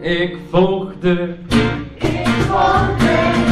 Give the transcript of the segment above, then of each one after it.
Ik volgde, Ik volgde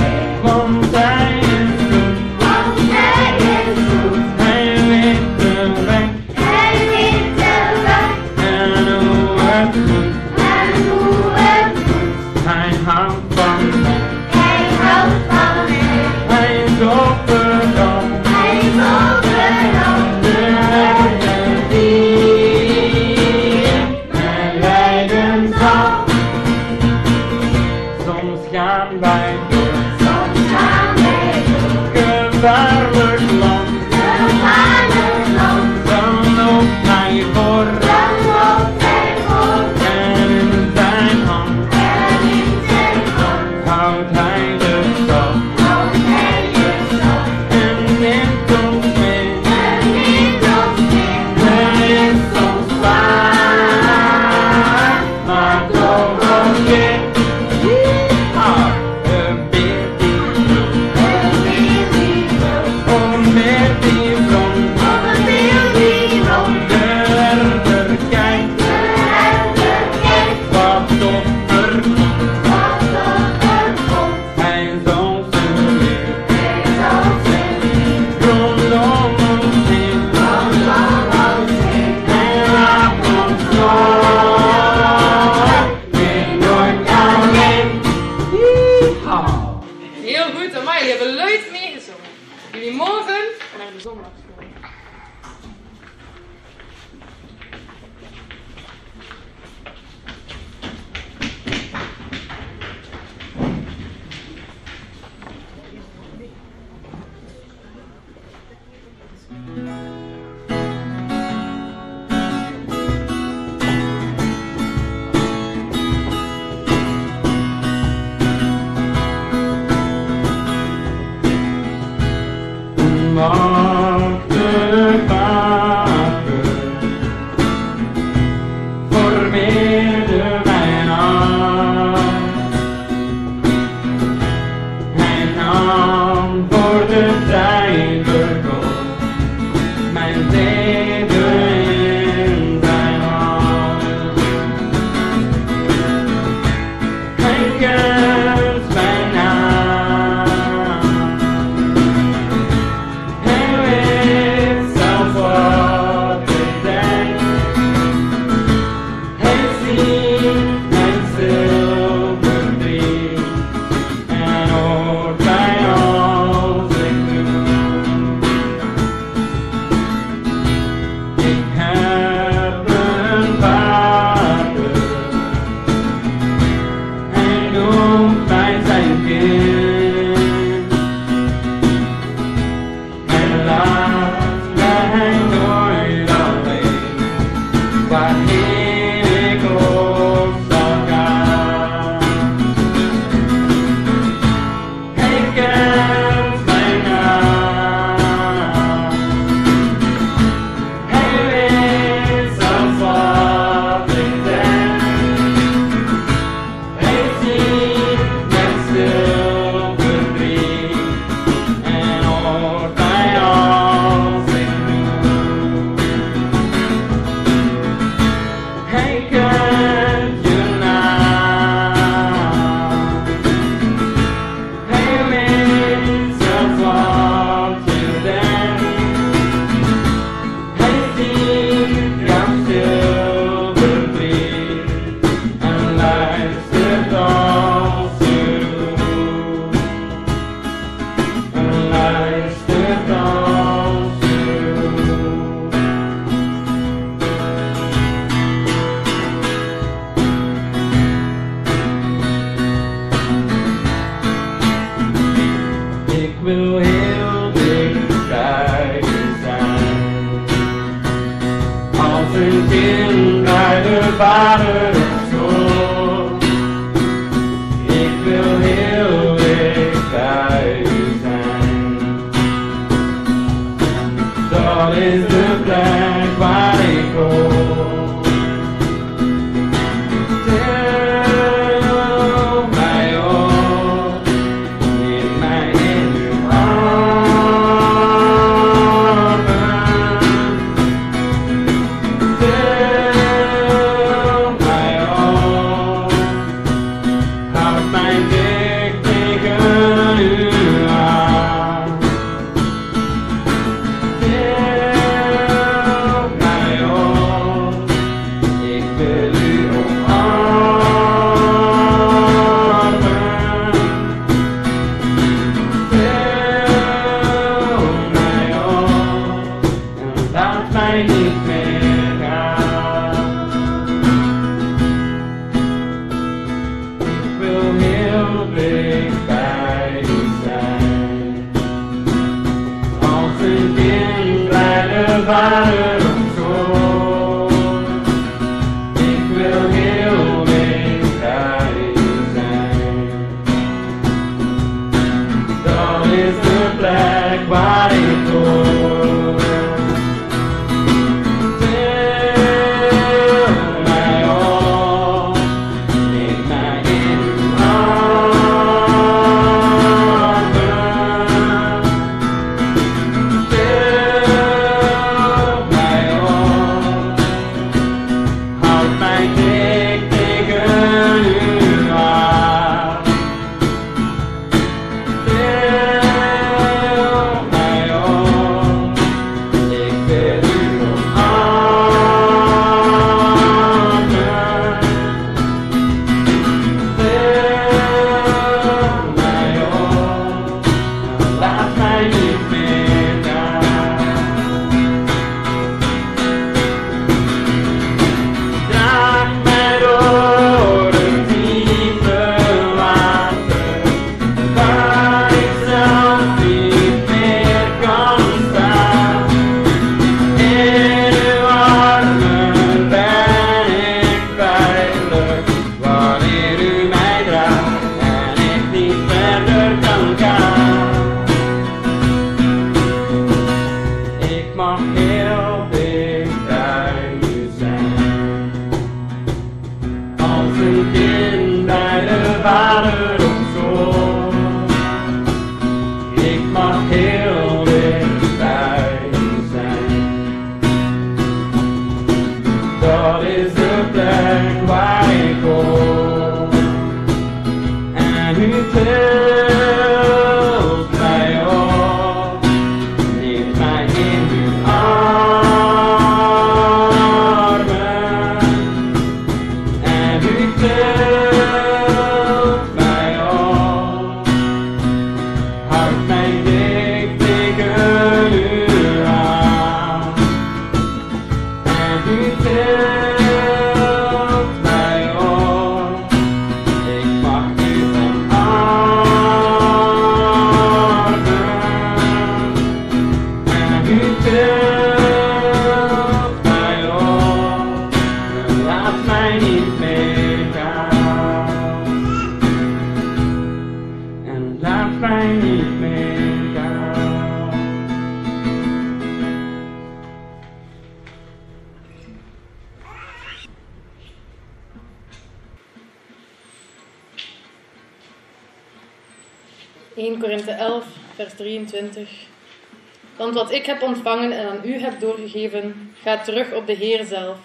wat ik heb ontvangen en aan u heb doorgegeven, gaat terug op de Heer zelf.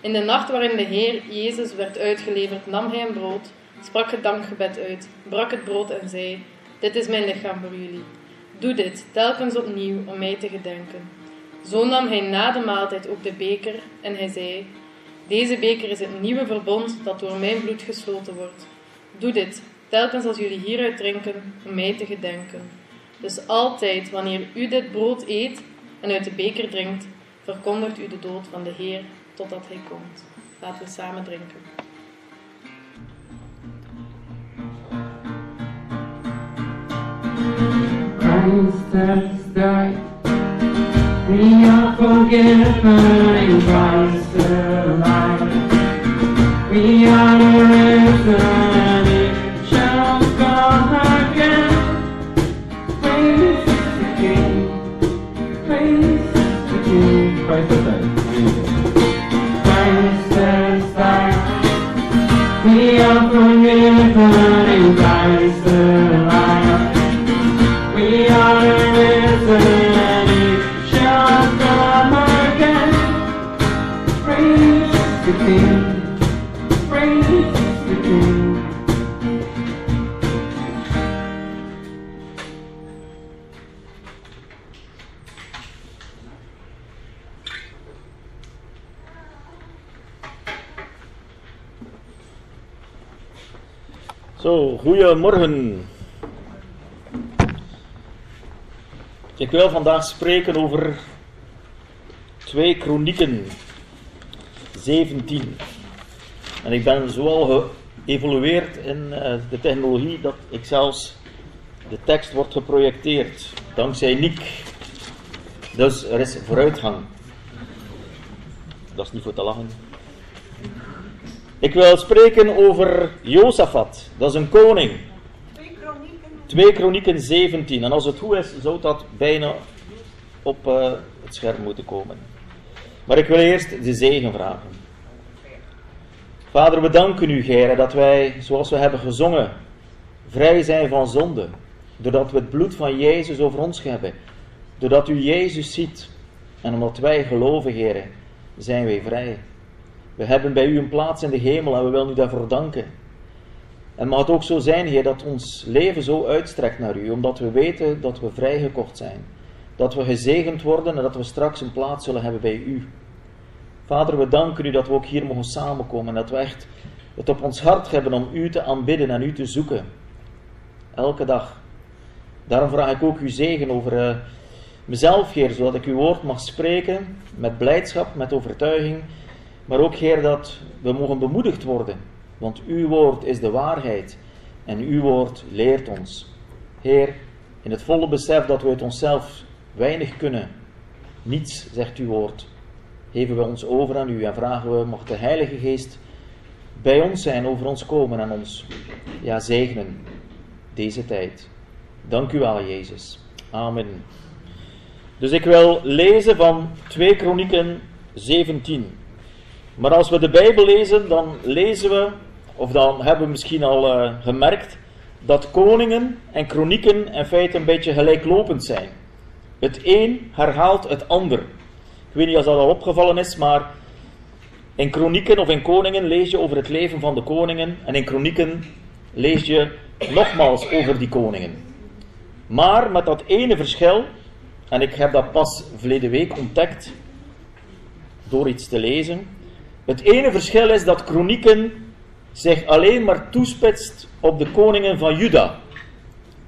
In de nacht waarin de Heer Jezus werd uitgeleverd, nam hij een brood, sprak het dankgebed uit, brak het brood en zei: Dit is mijn lichaam voor jullie. Doe dit telkens opnieuw om mij te gedenken. Zo nam hij na de maaltijd ook de beker en hij zei: Deze beker is het nieuwe verbond dat door mijn bloed gesloten wordt. Doe dit telkens als jullie hieruit drinken om mij te gedenken. Dus altijd wanneer u dit brood eet en uit de beker drinkt, verkondigt u de dood van de Heer totdat hij komt. Laten we samen drinken. Christ has. We are forgiven in Christ alive. We are risen, King. Christ has died. Christ has died. We are forgiven in Christ alive. We are risen and it shall come again. Praise the King, goedemorgen. Ik wil vandaag spreken over 2 Kronieken 17. En ik ben zoal geëvolueerd in eh, de technologie dat ik zelfs de tekst wordt geprojecteerd. Dankzij Niek. Dus er is vooruitgang. Dat is niet voor te lachen. Ik wil spreken over Jozefat. Dat is een koning. 2 Kronieken 17. En als het goed is, zou dat bijna op eh, het scherm moeten komen. Maar ik wil eerst de zegen vragen. Vader, we danken u, Gere, dat wij, zoals we hebben gezongen, vrij zijn van zonde. Doordat we het bloed van Jezus over ons hebben. Doordat u Jezus ziet. En omdat wij geloven, Gere, zijn wij vrij. We hebben bij u een plaats in de hemel en we willen u daarvoor danken. En mag het ook zo zijn, Heer, dat ons leven zo uitstrekt naar u, omdat we weten dat we vrijgekocht zijn. Dat we gezegend worden en dat we straks een plaats zullen hebben bij u. Vader, we danken u dat we ook hier mogen samenkomen en dat we echt het op ons hart hebben om u te aanbidden en u te zoeken. Elke dag. Daarom vraag ik ook uw zegen over eh, mezelf, Heer, zodat ik uw woord mag spreken met blijdschap, met overtuiging. Maar ook, Heer, dat we mogen bemoedigd worden. Want uw woord is de waarheid en uw woord leert ons. Heer, in het volle besef dat we het onszelf weinig kunnen, niets, zegt uw woord, geven we ons over aan u en vragen we, mag de Heilige Geest bij ons zijn, over ons komen en ons ja, zegenen deze tijd. Dank u wel, Jezus. Amen. Dus ik wil lezen van 2 Kronieken 17. Maar als we de Bijbel lezen, dan lezen we, of dan hebben we misschien al eh, gemerkt, dat koningen en kronieken in feite een beetje gelijklopend zijn. Het een herhaalt het ander. Ik weet niet of dat al opgevallen is, maar In kronieken of in koningen lees je over het leven van de koningen. En in kronieken lees je nogmaals over die koningen. Maar met dat ene verschil, en ik heb dat pas verleden week ontdekt door iets te lezen. Het ene verschil is dat kronieken zich alleen maar toespitst op de koningen van Juda.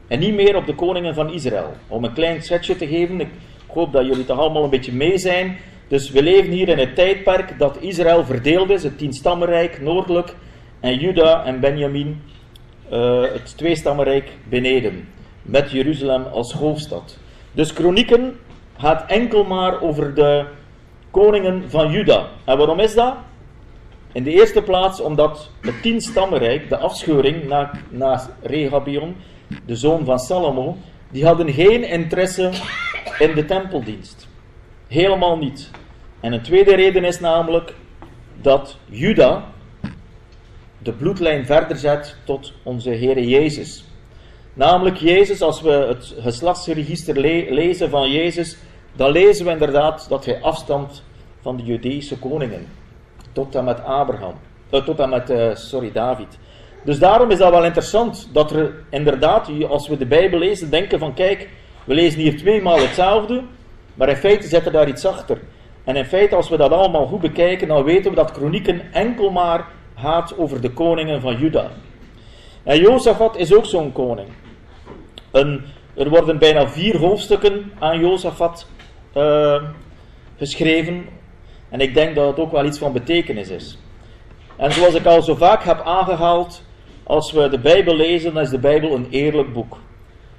En niet meer op de koningen van Israël. Om een klein schetsje te geven, ik hoop dat jullie toch allemaal een beetje mee zijn. Dus we leven hier in het tijdperk dat Israël verdeeld is, het tienstammenrijk noordelijk en Juda en Benjamin, uh, het tweestammenrijk beneden, met Jeruzalem als hoofdstad. Dus kronieken gaat enkel maar over de koningen van Juda. En waarom is dat? In de eerste plaats omdat het tienstammenrijk, de afscheuring na, na Rehabion, de zoon van Salomo, die hadden geen interesse in de tempeldienst. Helemaal niet. En een tweede reden is namelijk dat Juda de bloedlijn verder zet tot onze Heere Jezus. Namelijk Jezus, als we het geslachtsregister le lezen van Jezus, dan lezen we inderdaad dat hij afstamt van de Judeese koningen. Tot en met Abraham. Uh, tot en met, uh, sorry, David. Dus daarom is dat wel interessant dat er inderdaad, als we de Bijbel lezen, denken van kijk, we lezen hier tweemaal hetzelfde, maar in feite zit er daar iets achter. En in feite, als we dat allemaal goed bekijken, dan weten we dat Kronieken enkel maar gaat over de koningen van Juda. En Jozefat is ook zo'n koning. Een, er worden bijna vier hoofdstukken aan Jozefat uh, geschreven. En ik denk dat het ook wel iets van betekenis is. En zoals ik al zo vaak heb aangehaald, als we de Bijbel lezen, dan is de Bijbel een eerlijk boek.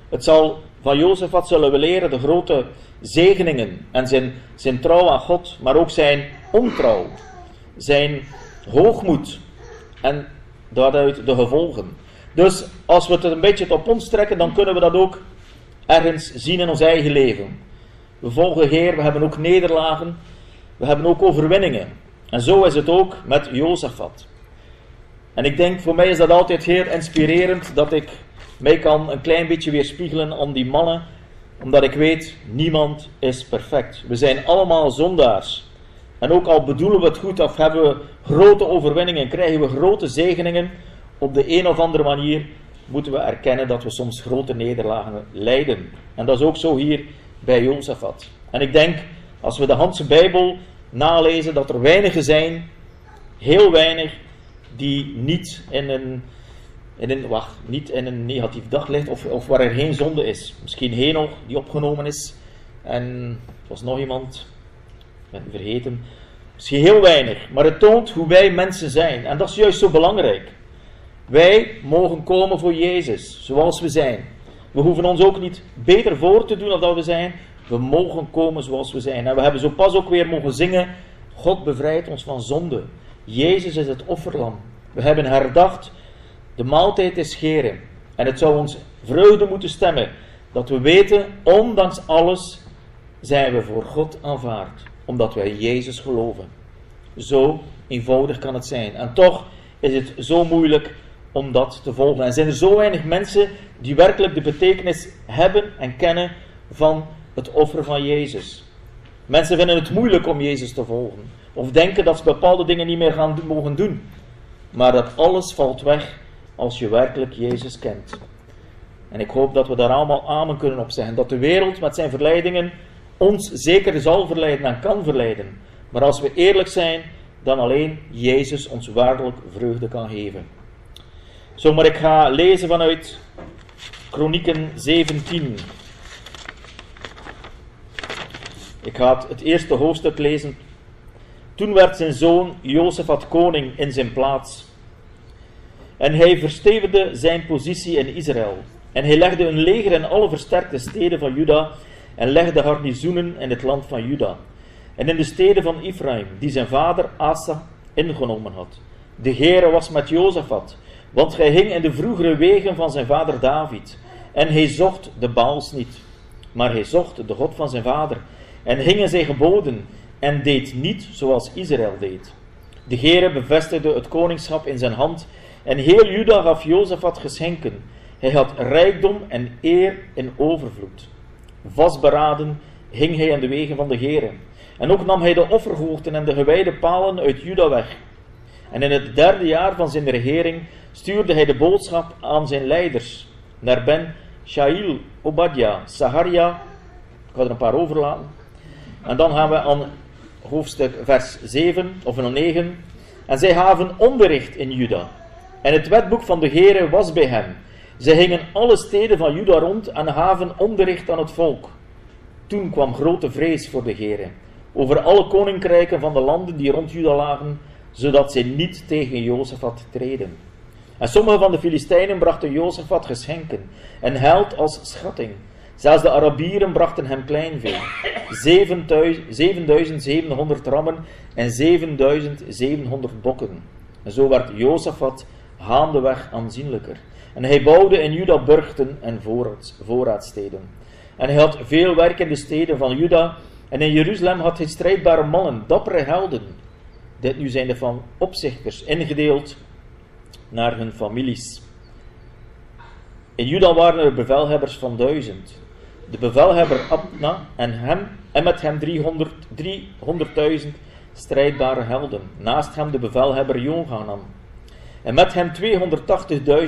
Het zal van Jozefat zullen we leren de grote zegeningen en zijn, zijn trouw aan God, maar ook zijn ontrouw, zijn hoogmoed en daaruit de gevolgen. Dus als we het een beetje op ons trekken, dan kunnen we dat ook ergens zien in ons eigen leven. We volgen Heer, we hebben ook nederlagen, we hebben ook overwinningen. En zo is het ook met Jozefat. En ik denk, voor mij is dat altijd heel inspirerend dat ik mij kan een klein beetje weerspiegelen aan die mannen, omdat ik weet, niemand is perfect. We zijn allemaal zondaars. En ook al bedoelen we het goed of hebben we grote overwinningen, krijgen we grote zegeningen, op de een of andere manier moeten we erkennen dat we soms grote nederlagen lijden. En dat is ook zo hier bij Jozefat. En ik denk, als we de Handse Bijbel nalezen, dat er weinigen zijn, heel weinig, die niet in een, in een, wacht, niet in een negatief daglicht of, of waar er geen zonde is. Misschien Henoch die opgenomen is en er was nog iemand, ik ben vergeten. Misschien heel weinig, maar het toont hoe wij mensen zijn. En dat is juist zo belangrijk. Wij mogen komen voor Jezus, zoals we zijn. We hoeven ons ook niet beter voor te doen dan we zijn. We mogen komen zoals we zijn. En we hebben zo pas ook weer mogen zingen: God bevrijdt ons van zonde. Jezus is het offerlam. We hebben herdacht, de maaltijd is scheren. En het zou ons vreugde moeten stemmen dat we weten, ondanks alles zijn we voor God aanvaard, omdat wij Jezus geloven. Zo eenvoudig kan het zijn. En toch is het zo moeilijk om dat te volgen. En zijn er zo weinig mensen die werkelijk de betekenis hebben en kennen van het offer van Jezus. Mensen vinden het moeilijk om Jezus te volgen. Of denken dat ze bepaalde dingen niet meer gaan mogen doen. Maar dat alles valt weg als je werkelijk Jezus kent. En ik hoop dat we daar allemaal amen kunnen op zeggen. Dat de wereld met zijn verleidingen ons zeker zal verleiden en kan verleiden. Maar als we eerlijk zijn, dan alleen Jezus ons waarlijk vreugde kan geven. Zo, maar ik ga lezen vanuit Kronieken 17. Ik ga het eerste hoofdstuk lezen. Toen werd zijn zoon Jozefat koning in zijn plaats. En hij verstevigde zijn positie in Israël. En hij legde een leger in alle versterkte steden van Juda en legde garnizoenen in het land van Juda. En in de steden van Ephraim, die zijn vader Asa ingenomen had. De Heere was met Jozefat, want hij hing in de vroegere wegen van zijn vader David. En hij zocht de Baals niet, maar hij zocht de God van zijn vader. En hing in zijn geboden en deed niet zoals Israël deed. De Heere bevestigde het koningschap in zijn hand en heel Juda gaf Jozefat geschenken. Hij had rijkdom en eer in overvloed. Vastberaden hing hij in de wegen van de Heere. En ook nam hij de offerhoogten en de gewijde palen uit Juda weg. En in het derde jaar van zijn regering stuurde hij de boodschap aan zijn leiders, naar Ben Shail, Obadja, Saharia. Ik ga er een paar overlaten. En dan gaan we aan hoofdstuk vers 7 of 9. En zij gaven onderricht in Juda. En het wetboek van de Heere was bij hem. Zij gingen alle steden van Juda rond en gaven onderricht aan het volk. Toen kwam grote vrees voor de Heere over alle koninkrijken van de landen die rond Juda lagen, zodat zij niet tegen Jozefat treden. En sommige van de Filistijnen brachten Jozefat geschenken en held als schatting. Zelfs de Arabieren brachten hem kleinvee, 7700 rammen en 7700 bokken. En zo werd Jozefat gaandeweg aanzienlijker. En hij bouwde in Juda burchten en voorraad, voorraadsteden. En hij had veel werk in de steden van Juda. En in Jeruzalem had hij strijdbare mannen, dappere helden. Dit nu zijn de van opzichters, ingedeeld naar hun families. In Juda waren er bevelhebbers van duizend. De bevelhebber Abna en, hem, en met hem 300 300.000 strijdbare helden. Naast hem de bevelhebber Johanan. En met hem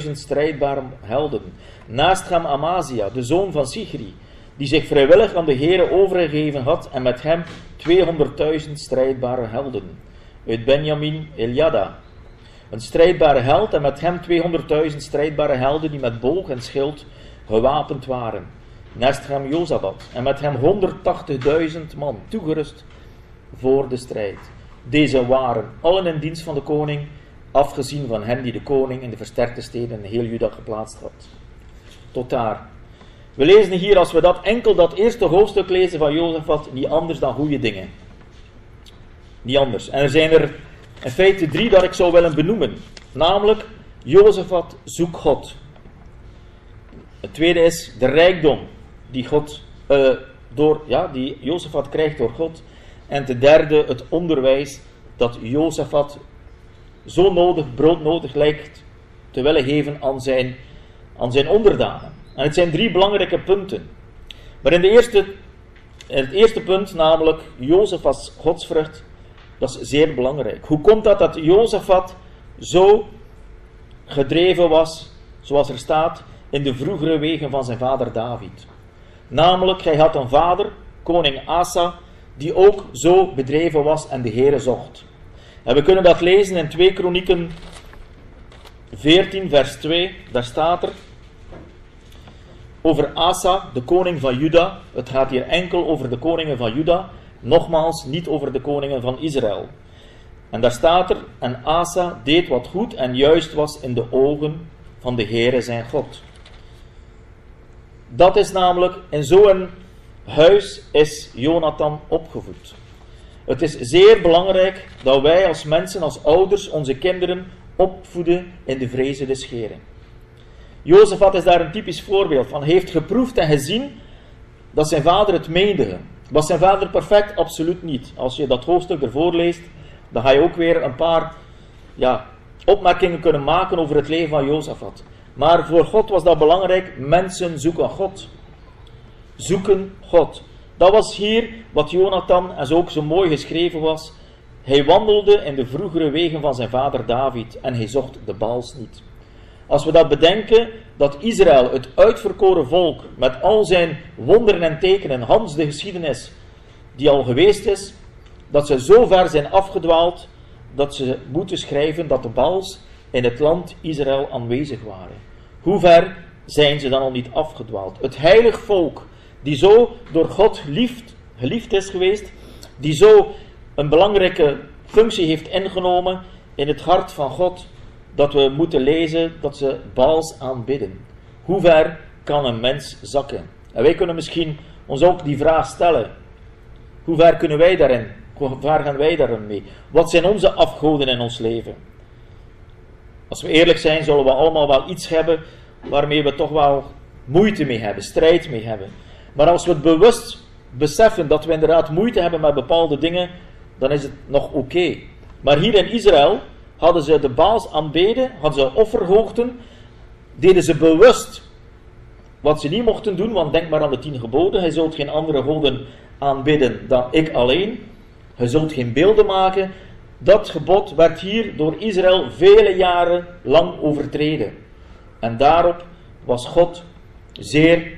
280.000 strijdbare helden. Naast hem Amazia, de zoon van Sigri, die zich vrijwillig aan de Here overgegeven had. En met hem 200.000 strijdbare helden. Uit Benjamin Eliada, een strijdbare held. En met hem 200.000 strijdbare helden die met boog en schild gewapend waren. Naast hem Jozabad. En met hem 180.000 man toegerust voor de strijd. Deze waren allen in dienst van de koning, afgezien van hen die de koning in de versterkte steden in heel Juda geplaatst had. Tot daar. We lezen hier, als we dat enkel dat eerste hoofdstuk lezen van Jozefat, niet anders dan goede dingen. Niet anders. En er zijn er in feite drie dat ik zou willen benoemen. Namelijk, Jozefat zoekt God. Het tweede is de rijkdom die God uh, door, ja, die Jozefat krijgt door God. En ten derde het onderwijs dat Jozefat zo nodig, broodnodig lijkt te willen geven aan zijn, aan zijn onderdanen. En het zijn drie belangrijke punten. Maar in, de eerste, in het eerste punt, namelijk Jozefats godsvrucht, dat is zeer belangrijk. Hoe komt dat dat Jozefat zo gedreven was, zoals er staat, in de vroegere wegen van zijn vader David? Namelijk, hij had een vader, koning Asa, die ook zo bedreven was en de Heere zocht. En we kunnen dat lezen in 2 Kronieken 14, vers 2. Daar staat er over Asa, de koning van Juda. Het gaat hier enkel over de koningen van Juda. Nogmaals, niet over de koningen van Israël. En daar staat er, en Asa deed wat goed en juist was in de ogen van de Heere zijn God. Dat is namelijk, in zo'n huis is Jonathan opgevoed. Het is zeer belangrijk dat wij als mensen, als ouders, onze kinderen opvoeden in de vrezen des Heren. Jozefat is daar een typisch voorbeeld van. Hij heeft geproefd en gezien dat zijn vader het meende. Was zijn vader perfect? Absoluut niet. Als je dat hoofdstuk ervoor leest, dan ga je ook weer een paar ja, opmerkingen kunnen maken over het leven van Jozefat. Maar voor God was dat belangrijk. Mensen zoeken God. Zoeken God. Dat was hier wat Jonathan, en ook zo mooi geschreven was. Hij wandelde in de vroegere wegen van zijn vader David en hij zocht de Baals niet. Als we dat bedenken, dat Israël, het uitverkoren volk, met al zijn wonderen en tekenen, Hans de geschiedenis die al geweest is, dat ze zo ver zijn afgedwaald dat ze moeten schrijven dat de Baals in het land Israël aanwezig waren. Hoe ver zijn ze dan al niet afgedwaald? Het heilig volk, die zo door God geliefd, geliefd is geweest, die zo een belangrijke functie heeft ingenomen in het hart van God, dat we moeten lezen dat ze Baals aanbidden. Hoe ver kan een mens zakken? En wij kunnen misschien ons ook die vraag stellen. Hoe ver kunnen wij daarin? Hoe ver gaan wij daarin mee? Wat zijn onze afgoden in ons leven? Als we eerlijk zijn, zullen we allemaal wel iets hebben waarmee we toch wel moeite mee hebben, strijd mee hebben. Maar als we het bewust beseffen dat we inderdaad moeite hebben met bepaalde dingen, dan is het nog oké. Maar hier in Israël hadden ze de baas aanbeden, hadden ze offerhoogten, deden ze bewust wat ze niet mochten doen, want denk maar aan de tien geboden, hij zult geen andere goden aanbidden dan ik alleen. Je zult geen beelden maken. Dat gebod werd hier door Israël vele jaren lang overtreden. En daarop was God zeer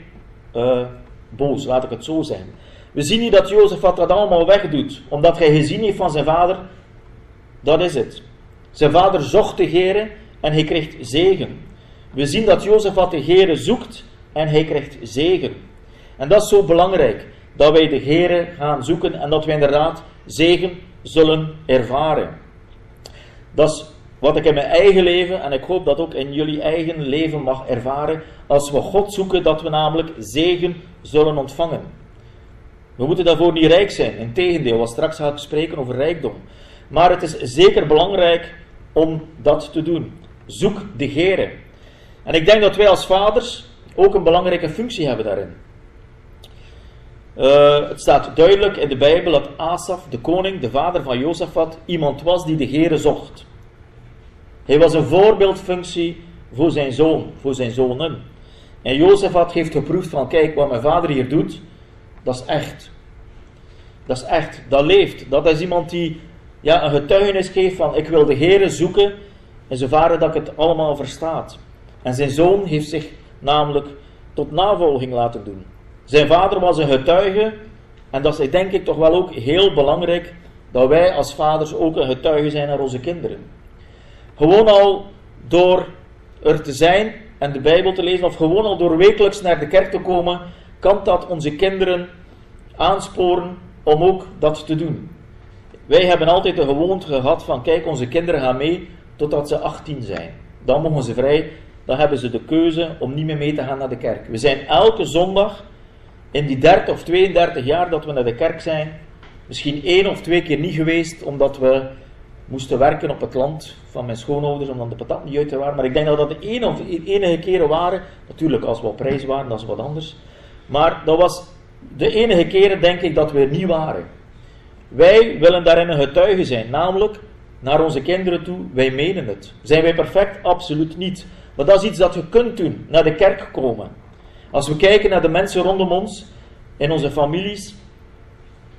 eh, boos, laat ik het zo zeggen. We zien hier dat Jozefat dat allemaal wegdoet, omdat hij gezien heeft van zijn vader. Dat is het. Zijn vader zocht de Heere en hij kreeg zegen. We zien dat Jozefat de Heere zoekt en hij krijgt zegen. En dat is zo belangrijk, dat wij de Heere gaan zoeken en dat wij inderdaad zegen zullen ervaren. Dat is wat ik in mijn eigen leven en ik hoop dat ook in jullie eigen leven mag ervaren. Als we God zoeken, dat we namelijk zegen zullen ontvangen. We moeten daarvoor niet rijk zijn. Integendeel, wat straks ga ik spreken over rijkdom. Maar het is zeker belangrijk om dat te doen. Zoek de Heere. En ik denk dat wij als vaders ook een belangrijke functie hebben daarin. Uh, het staat duidelijk in de Bijbel dat Asaf, de koning, de vader van Jozefat, iemand was die de Heere zocht. Hij was een voorbeeldfunctie voor zijn zoon, voor zijn zonen. En Jozefat heeft geproefd van, kijk, wat mijn vader hier doet, dat is echt. Dat is echt, dat leeft. Dat is iemand die ja, een getuigenis geeft van, ik wil de Heere zoeken, en zo varen dat ik het allemaal verstaat. En zijn zoon heeft zich namelijk tot navolging laten doen. Zijn vader was een getuige, en dat is denk ik toch wel ook heel belangrijk, dat wij als vaders ook een getuige zijn naar onze kinderen. Gewoon al door er te zijn en de Bijbel te lezen, of gewoon al door wekelijks naar de kerk te komen, kan dat onze kinderen aansporen om ook dat te doen. Wij hebben altijd de gewoonte gehad van, kijk, onze kinderen gaan mee totdat ze 18 zijn. Dan mogen ze vrij, dan hebben ze de keuze om niet meer mee te gaan naar de kerk. We zijn elke zondag in die 30 of 32 jaar dat we naar de kerk zijn, misschien één of twee keer niet geweest, omdat we moesten werken op het land van mijn schoonouders om dan de patat niet uit te waren. Maar ik denk dat dat de of enige keren waren. Natuurlijk, als we op reis waren, dat is wat anders. Maar dat was de enige keren, denk ik, dat we er niet waren. Wij willen daarin een getuige zijn, namelijk naar onze kinderen toe, wij menen het. Zijn wij perfect? Absoluut niet. Maar dat is iets dat je kunt doen, naar de kerk komen. Als we kijken naar de mensen rondom ons, in onze families,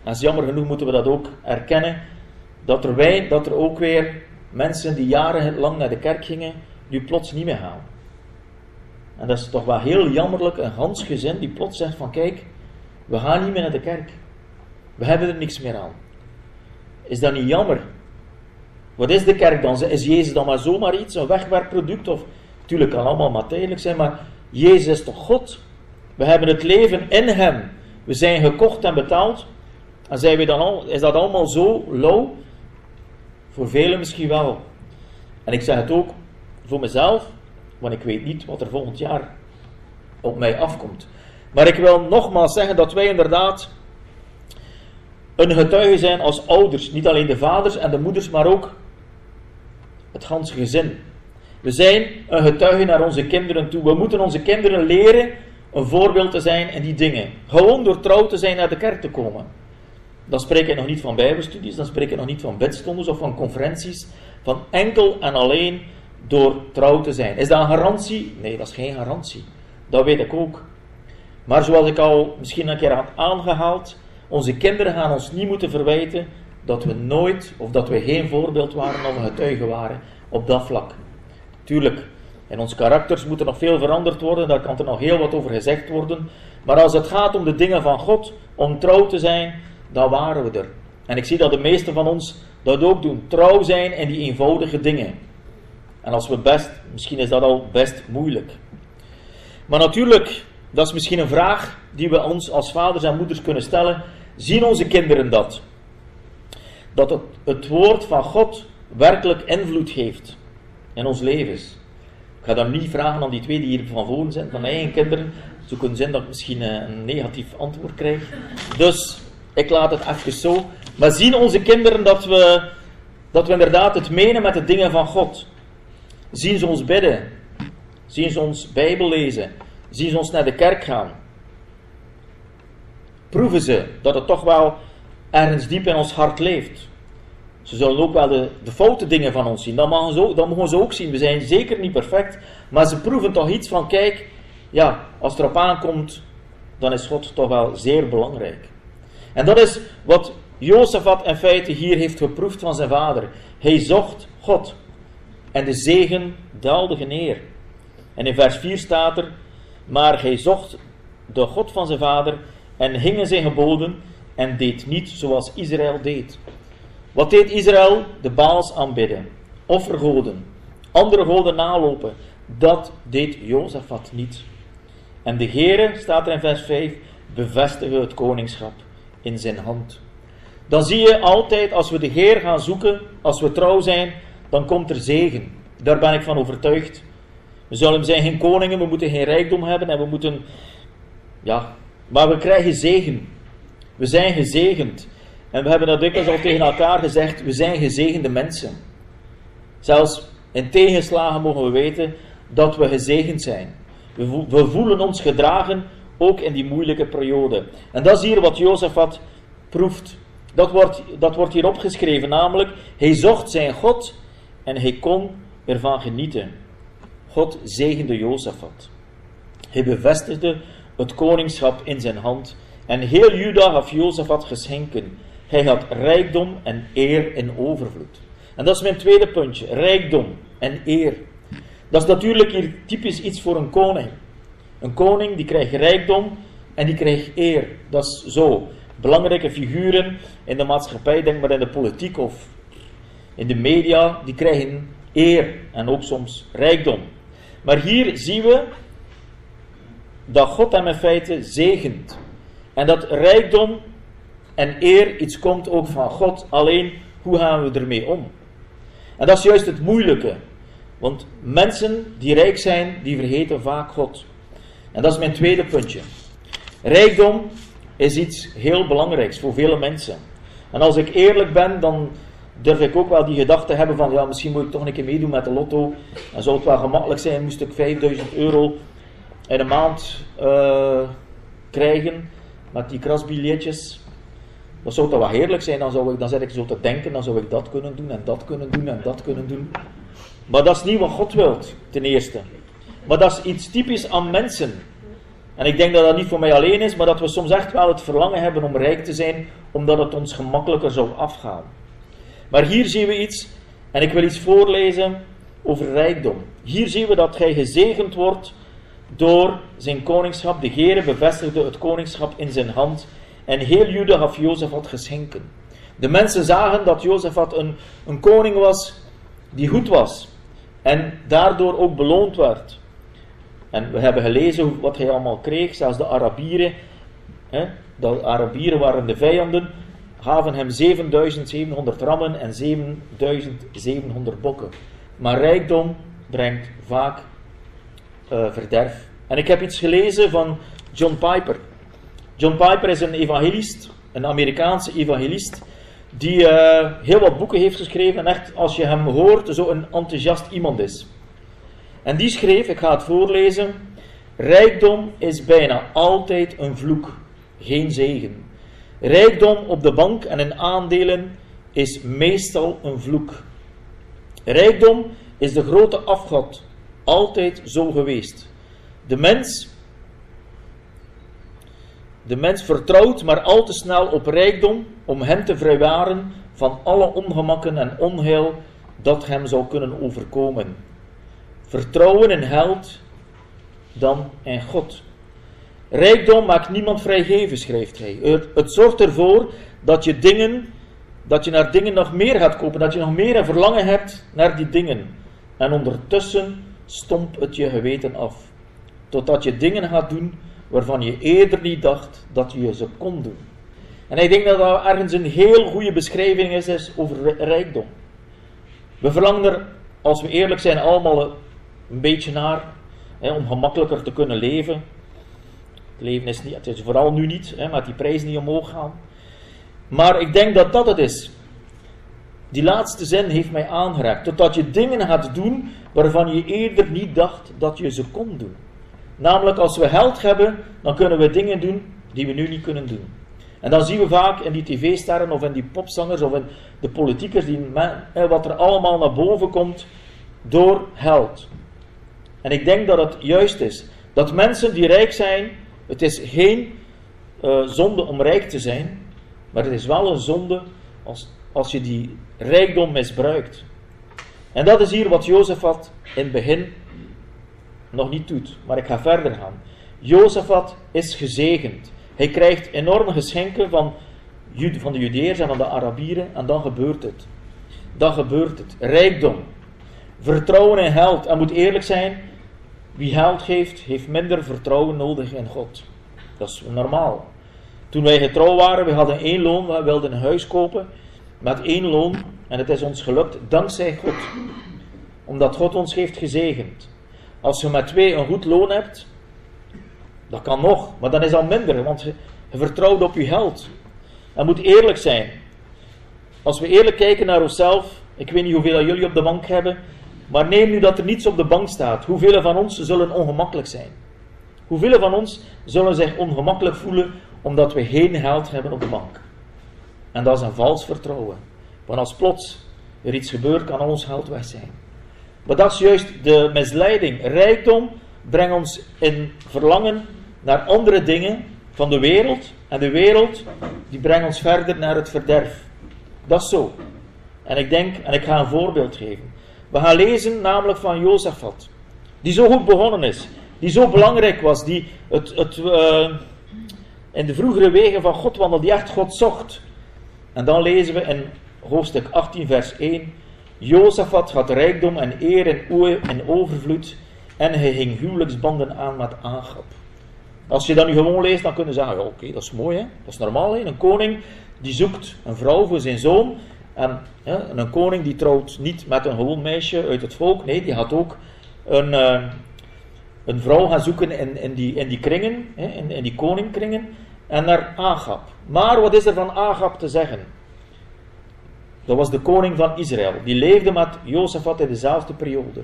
en jammer genoeg moeten we dat ook erkennen, dat er, wij, dat er ook weer mensen die jarenlang naar de kerk gingen, nu plots niet meer gaan. En dat is toch wel heel jammerlijk, een gans gezin die plots zegt van kijk, we gaan niet meer naar de kerk. We hebben er niks meer aan. Is dat niet jammer? Wat is de kerk dan? Is Jezus dan maar zomaar iets, een wegwerpproduct? Of, natuurlijk kan allemaal maar zijn, maar Jezus is toch God? We hebben het leven in Hem. We zijn gekocht en betaald. En zijn we dan al, is dat allemaal zo low? Voor velen misschien wel. En ik zeg het ook voor mezelf, want ik weet niet wat er volgend jaar op mij afkomt. Maar ik wil nogmaals zeggen dat wij inderdaad een getuige zijn als ouders. Niet alleen de vaders en de moeders, maar ook het ganse gezin. We zijn een getuige naar onze kinderen toe. We moeten onze kinderen leren een voorbeeld te zijn in die dingen. Gewoon door trouw te zijn naar de kerk te komen. Dan spreek ik nog niet van bijbelstudies, dan spreek ik nog niet van bedstondes of van conferenties. Van enkel en alleen door trouw te zijn. Is dat een garantie? Nee, dat is geen garantie. Dat weet ik ook. Maar zoals ik al misschien een keer had aangehaald, onze kinderen gaan ons niet moeten verwijten dat we nooit of dat we geen voorbeeld waren of een getuige waren op dat vlak. Tuurlijk, in onze karakters moet er nog veel veranderd worden, daar kan er nog heel wat over gezegd worden. Maar als het gaat om de dingen van God, om trouw te zijn, dan waren we er. En ik zie dat de meesten van ons dat ook doen. Trouw zijn in die eenvoudige dingen. En als we best, misschien is dat al best moeilijk. Maar natuurlijk, dat is misschien een vraag die we ons als vaders en moeders kunnen stellen. Zien onze kinderen dat? Dat het, woord van God werkelijk invloed heeft in ons levens. Ik ga dan niet vragen aan die twee die hier van voren zijn, van mijn eigen kinderen. Zo kunnen zijn dat ik misschien eh, een negatief antwoord krijg. Dus ik laat het even zo. Maar zien onze kinderen dat we, dat we inderdaad het menen met de dingen van God? Zien ze ons bidden? Zien ze ons Bijbel lezen? Zien ze ons naar de kerk gaan? Proeven ze dat het toch wel ergens diep in ons hart leeft? Ze zullen ook wel de, de foute dingen van ons zien. Dat mogen, ze, dat mogen ze ook zien. We zijn zeker niet perfect. Maar ze proeven toch iets van: kijk, ja, als het erop aankomt, dan is God toch wel zeer belangrijk. En dat is wat Jozefat in feite hier heeft geproefd van zijn vader. Hij zocht God. En de zegen daalde neer. En in vers 4 staat er, maar hij zocht de God van zijn vader en hing in zijn geboden en deed niet zoals Israël deed. Wat deed Israël? De Baals aanbidden, offergoden, andere goden nalopen. Dat deed Jozefat niet. En de Heere, staat er in vers 5, bevestigde het koningschap in zijn hand. Dan zie je altijd, als we de Heer gaan zoeken, als we trouw zijn, dan komt er zegen. Daar ben ik van overtuigd. We zullen zijn geen koningen, we moeten geen rijkdom hebben en we moeten, ja, maar we krijgen zegen. We zijn gezegend. En we hebben dat dikwijls al tegen elkaar gezegd, we zijn gezegende mensen. Zelfs in tegenslagen mogen we weten dat we gezegend zijn. We, vo- we voelen ons gedragen, ook in die moeilijke periode. En dat is hier wat Jozefat proeft. Dat wordt, dat wordt hier opgeschreven, namelijk, hij zocht zijn God en hij kon ervan genieten. God zegende Jozefat. Hij bevestigde het koningschap in zijn hand en heel Juda gaf Jozefat geschenken. Hij had rijkdom en eer in overvloed. En dat is mijn tweede puntje, rijkdom en eer. Dat is natuurlijk hier typisch iets voor een koning. Een koning die krijgt rijkdom en die krijgt eer. Dat is zo. Belangrijke figuren in de maatschappij, denk maar in de politiek of in de media, die krijgen eer en ook soms rijkdom. Maar hier zien we dat God hem in feite zegent. En dat rijkdom en eer iets komt ook van God. Alleen, hoe gaan we ermee om? En dat is juist het moeilijke. Want mensen die rijk zijn, die vergeten vaak God. En dat is mijn tweede puntje. Rijkdom is iets heel belangrijks voor vele mensen. En als ik eerlijk ben, dan durf ik ook wel die gedachte hebben van, ja, misschien moet ik toch een keer meedoen met de lotto. En zou het wel gemakkelijk zijn, moest ik 5000 euro in een maand eh, krijgen met die krasbiljetjes. Dan zou het wel heerlijk zijn, dan, zou ik, dan zit ik zo te denken, dan zou ik dat kunnen doen en dat kunnen doen en dat kunnen doen. Maar dat is niet wat God wilt, ten eerste. Maar dat is iets typisch aan mensen. En ik denk dat dat niet voor mij alleen is, maar dat we soms echt wel het verlangen hebben om rijk te zijn, omdat het ons gemakkelijker zou afgaan. Maar hier zien we iets, en ik wil iets voorlezen over rijkdom. Hier zien we dat hij gezegend wordt door zijn koningschap. De Heere bevestigde het koningschap in zijn hand. En heel Juda gaf Jozefat geschenken. De mensen zagen dat Jozefat een, een koning was die goed was. En daardoor ook beloond werd. En we hebben gelezen wat hij allemaal kreeg. Zelfs de Arabieren, hè, de Arabieren waren de vijanden, gaven hem 7700 rammen en 7700 bokken. Maar rijkdom brengt vaak eh, verderf. En ik heb iets gelezen van John Piper. John Piper is een evangelist, een Amerikaanse evangelist, die eh, heel wat boeken heeft geschreven en echt, als je hem hoort, zo een enthousiast iemand is. En die schreef, ik ga het voorlezen, rijkdom is bijna altijd een vloek, geen zegen. Rijkdom op de bank en in aandelen is meestal een vloek. Rijkdom is de grote afgod, altijd zo geweest. De mens, de mens vertrouwt maar al te snel op rijkdom om hem te vrijwaren van alle ongemakken en onheil dat hem zou kunnen overkomen. Vertrouwen in held dan in God. Rijkdom maakt niemand vrijgeven, schrijft hij. Het, het zorgt ervoor dat je dingen, dat je naar dingen nog meer gaat kopen, dat je nog meer een verlangen hebt naar die dingen. En ondertussen stompt het je geweten af. Totdat je dingen gaat doen waarvan je eerder niet dacht dat je ze kon doen. En ik denk dat dat ergens een heel goede beschrijving is, is over rijkdom. We verlangen er, als we eerlijk zijn, allemaal een beetje naar hè, om gemakkelijker te kunnen leven. Het leven is, niet, het is vooral nu niet, hè, met die prijzen die omhoog gaan. Maar ik denk dat dat het is. Die laatste zin heeft mij aangeraakt. Totdat je dingen gaat doen waarvan je eerder niet dacht dat je ze kon doen. Namelijk als we geld hebben, dan kunnen we dingen doen die we nu niet kunnen doen. En dan zien we vaak in die tv-sterren of in die popzangers of in de politiekers die, wat er allemaal naar boven komt door geld. En ik denk dat het juist is dat mensen die rijk zijn, het is geen uh, zonde om rijk te zijn, Maar het is wel een zonde als, als je die rijkdom misbruikt. En dat is hier wat Jozefat in het begin nog niet doet. Maar ik ga verder gaan. Jozefat is gezegend. Hij krijgt enorme geschenken van, van de Judeërs en van de Arabieren. En dan gebeurt het. Dan gebeurt het. Rijkdom. Vertrouwen in geld. En moet eerlijk zijn, wie geld geeft, heeft minder vertrouwen nodig in God. Dat is normaal. Toen wij getrouwd waren, we hadden één loon, we wilden een huis kopen met één loon. En het is ons gelukt dankzij God. Omdat God ons heeft gezegend. Als je met twee een goed loon hebt, dat kan nog, maar dan is dat minder, want je, vertrouwt op je geld. En moet eerlijk zijn. Als we eerlijk kijken naar onszelf, ik weet niet hoeveel jullie op de bank hebben, maar neem nu dat er niets op de bank staat. Hoeveel van ons zullen ongemakkelijk zijn? Hoeveel van ons zullen zich ongemakkelijk voelen omdat we geen geld hebben op de bank? En dat is een vals vertrouwen. Want als plots er iets gebeurt, kan al ons geld weg zijn. Maar dat is juist de misleiding. Rijkdom brengt ons in verlangen naar andere dingen van de wereld. En de wereld die brengt ons verder naar het verderf. Dat is zo. En ik denk, en ik ga een voorbeeld geven. We gaan lezen namelijk van Jozefat. Die zo goed begonnen is. Die zo belangrijk was. Die het, het, eh, in de vroegere wegen van God wandelde. Die echt God zocht. En dan lezen we in hoofdstuk 18 vers 1. Jozefat had rijkdom en eer en oe- en overvloed. En hij hing huwelijksbanden aan met Agab. Als je dat nu gewoon leest, dan kunnen je zeggen, oké, dat is mooi, hè? dat is normaal. Hè? Een koning die zoekt een vrouw voor zijn zoon. En, hè, en een koning die trouwt niet met een gewoon meisje uit het volk. Nee, die gaat ook een, eh, een vrouw gaan zoeken in, in, die, in die kringen, hè, in, in die koningkringen. En naar Agab. Maar wat is er van Agab te zeggen? Dat was de koning van Israël. Die leefde met Jozefat in dezelfde periode.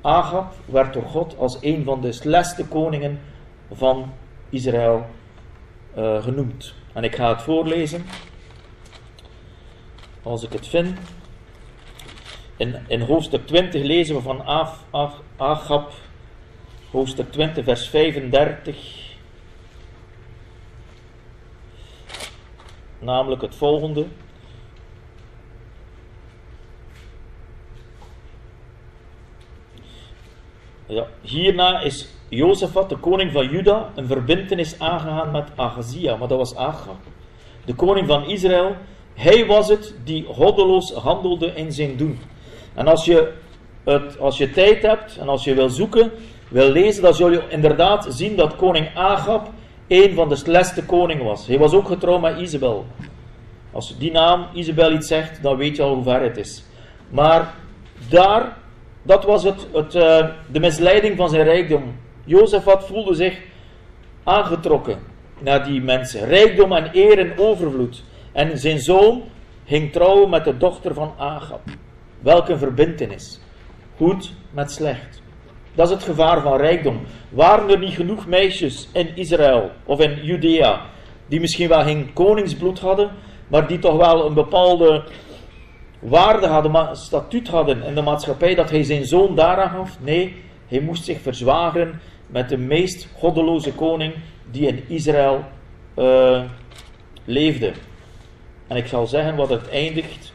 Agab werd door God als een van de slechtste koningen van Israël eh, genoemd. En ik ga het voorlezen. Als ik het vind. In, in hoofdstuk 20 lezen we van Af, Agab, hoofdstuk 20, vers 35. Namelijk het volgende. Ja, hierna is Jozefat, de koning van Juda, een verbintenis aangegaan met Ahazia, maar dat was Agab. De koning van Israël, hij was het die goddeloos handelde in zijn doen. En als je, het, als je tijd hebt en als je wil zoeken, wil lezen, dan zul je inderdaad zien dat koning Agab een van de slechtste koningen was. Hij was ook getrouwd met Isabel. Als die naam Isabel iets zegt, dan weet je al hoe ver het is. Maar daar, dat was het, het, eh, de misleiding van zijn rijkdom. Jozefat voelde zich aangetrokken naar die mensen. Rijkdom en eer en overvloed. En zijn zoon ging trouwen met de dochter van Agab. Welke een verbintenis. Goed met slecht. Dat is het gevaar van rijkdom. Waren er niet genoeg meisjes in Israël of in Judea die misschien wel geen koningsbloed hadden, maar die toch wel een bepaalde waarde hadden, statuut hadden in de maatschappij, dat hij zijn zoon daaraan gaf? Nee, hij moest zich verzwageren met de meest goddeloze koning die in Israël eh, leefde. En ik zal zeggen wat het eindigt.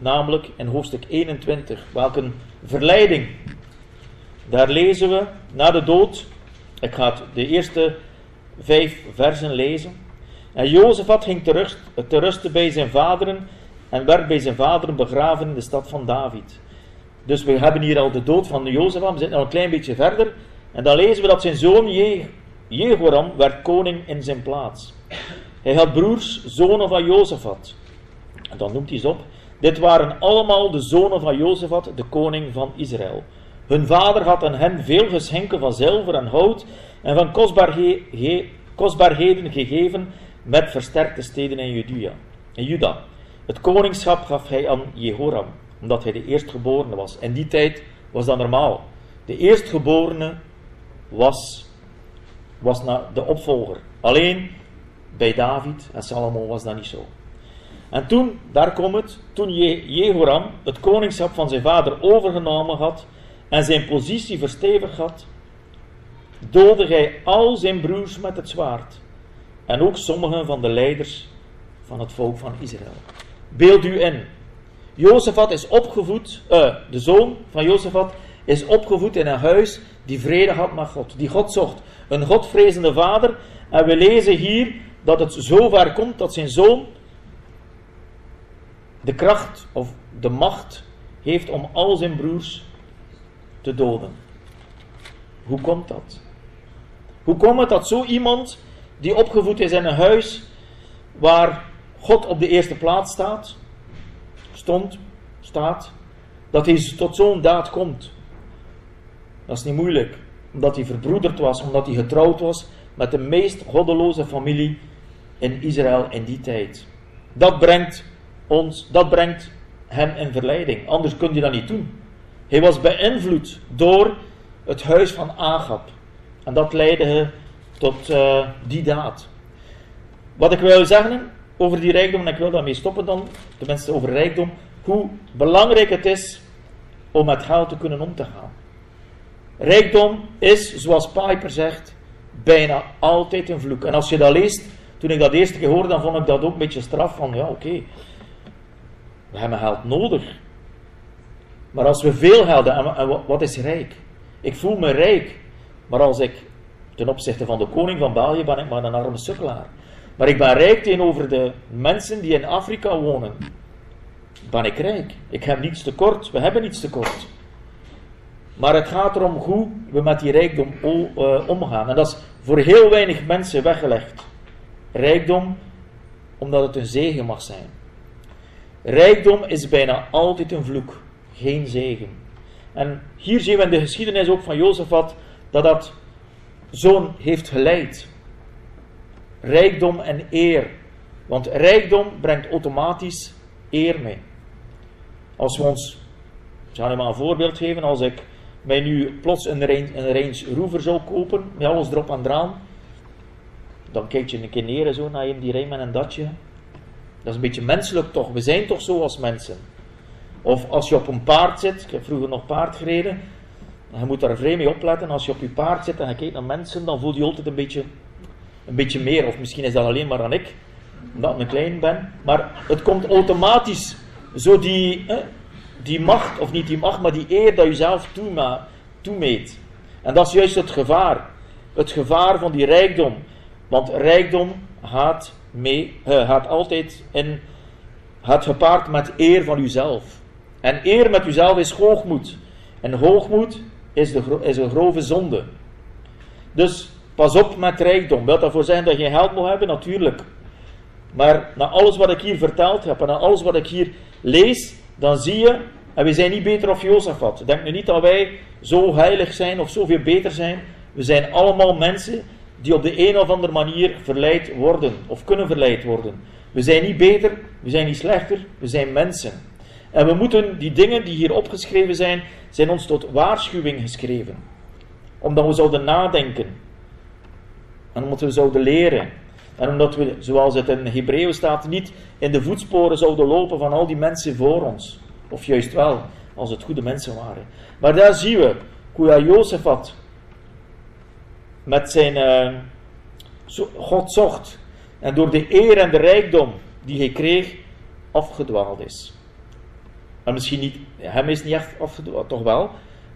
Namelijk in hoofdstuk 21. Welke verleiding. Daar lezen we na de dood. Ik ga de eerste vijf versen lezen. En Jozefat ging te, te rusten bij zijn vaderen en werd bij zijn vaderen begraven in de stad van David. Dus we hebben hier al de dood van Jozefat, we zitten al een klein beetje verder. En dan lezen we dat zijn zoon Je- Jehoram werd koning in zijn plaats. Hij had broers, zonen van Jozefat. En dan noemt hij ze op. Dit waren allemaal de zonen van Jozefat, de koning van Israël. Hun vader had aan hen veel geschenken van zilver en hout en van kostbaarheden gegeven met versterkte steden in Judea. In Juda. Het koningschap gaf hij aan Jehoram, omdat hij de eerstgeborene was. In die tijd was dat normaal. De eerstgeborene was, was de opvolger. Alleen bij David en Salomo was dat niet zo. En toen, daar komt het, toen Je- Jehoram het koningschap van zijn vader overgenomen had en zijn positie verstevigd had, doodde hij al zijn broers met het zwaard. En ook sommigen van de leiders van het volk van Israël. Beeld u in. Jozefat is opgevoed, eh, de zoon van Jozefat is opgevoed in een huis die vrede had met God, die God zocht. Een Godvrezende vader. En we lezen hier dat het zo ver komt dat zijn zoon de kracht of de macht heeft om al zijn broers te doden. Hoe komt dat? Hoe komt het dat zo iemand die opgevoed is in een huis waar God op de eerste plaats staat, stond, staat, dat hij tot zo'n daad komt? Dat is niet moeilijk, omdat hij verbroederd was, omdat hij getrouwd was met de meest goddeloze familie in Israël in die tijd. Dat brengt ons, dat brengt hem in verleiding. Anders kun je dat niet doen. Hij was beïnvloed door het huis van Agab. En dat leidde tot uh, die daad. Wat ik wil zeggen over die rijkdom, en ik wil daarmee stoppen dan, tenminste over rijkdom, hoe belangrijk het is om met geld te kunnen om te gaan. Rijkdom is, zoals Piper zegt, bijna altijd een vloek. En als je dat leest, toen ik dat eerste keer hoorde, dan vond ik dat ook een beetje straf van, ja oké, we hebben geld nodig. Maar als we veel geld hebben, en wat is rijk? Ik voel me rijk, maar als ik ten opzichte van de koning van België ben ik maar een arme sukkelaar. Maar ik ben rijk tegenover de mensen die in Afrika wonen. Ben ik rijk. Ik heb niets tekort. We hebben niets tekort. Maar het gaat erom hoe we met die rijkdom eh, omgaan. En dat is voor heel weinig mensen weggelegd. Rijkdom omdat het een zegen mag zijn. Rijkdom is bijna altijd een vloek, geen zegen. En hier zien we in de geschiedenis ook van Jozefat dat dat zoon heeft geleid. Rijkdom en eer. Want rijkdom brengt automatisch eer mee. Als we ons, ik zal je maar een voorbeeld geven, als ik mij nu plots een Range, een Rover zou kopen, met alles erop en eraan, dan kijk je een keer neer zo naar je die rijm en datje. Dat is een beetje menselijk toch, we zijn toch zo als mensen. Of als je op een paard zit, ik heb vroeger nog paard gereden, je moet daar vreemd mee opletten. Als je op je paard zit en je kijkt naar mensen, dan voel je altijd een beetje, een beetje meer. Of misschien is dat alleen maar aan ik, omdat ik klein ben. Maar het komt automatisch zo die, die macht, of niet die macht, maar die eer dat je zelf toemeet. En dat is juist het gevaar. Het gevaar van die rijkdom. Want rijkdom gaat, mee, gaat altijd in, gaat gepaard met eer van uzelf. En eer met uzelf is hoogmoed. En hoogmoed is, de, is een grove zonde. Dus pas op met rijkdom. Wil dat voor zeggen dat je geld moet hebben? Natuurlijk. Maar na alles wat ik hier verteld heb en na alles wat ik hier lees, dan zie je, en we zijn niet beter of Jozefat. Denk nu niet dat wij zo heilig zijn of zoveel beter zijn. We zijn allemaal mensen die op de een of andere manier verleid worden of kunnen verleid worden. We zijn niet beter, we zijn niet slechter, we zijn mensen. En we moeten die dingen die hier opgeschreven zijn, zijn ons tot waarschuwing geschreven. Omdat we zouden nadenken. En omdat we zouden leren. En omdat we, zoals het in Hebreeën staat, niet in de voetsporen zouden lopen van al die mensen voor ons. Of juist wel, als het goede mensen waren. Maar daar zien we hoe hij Jozef had. Met zijn uh, God zocht. En door de eer en de rijkdom die hij kreeg, afgedwaald is. Maar misschien niet, hem is niet echt afgedwaald, toch wel.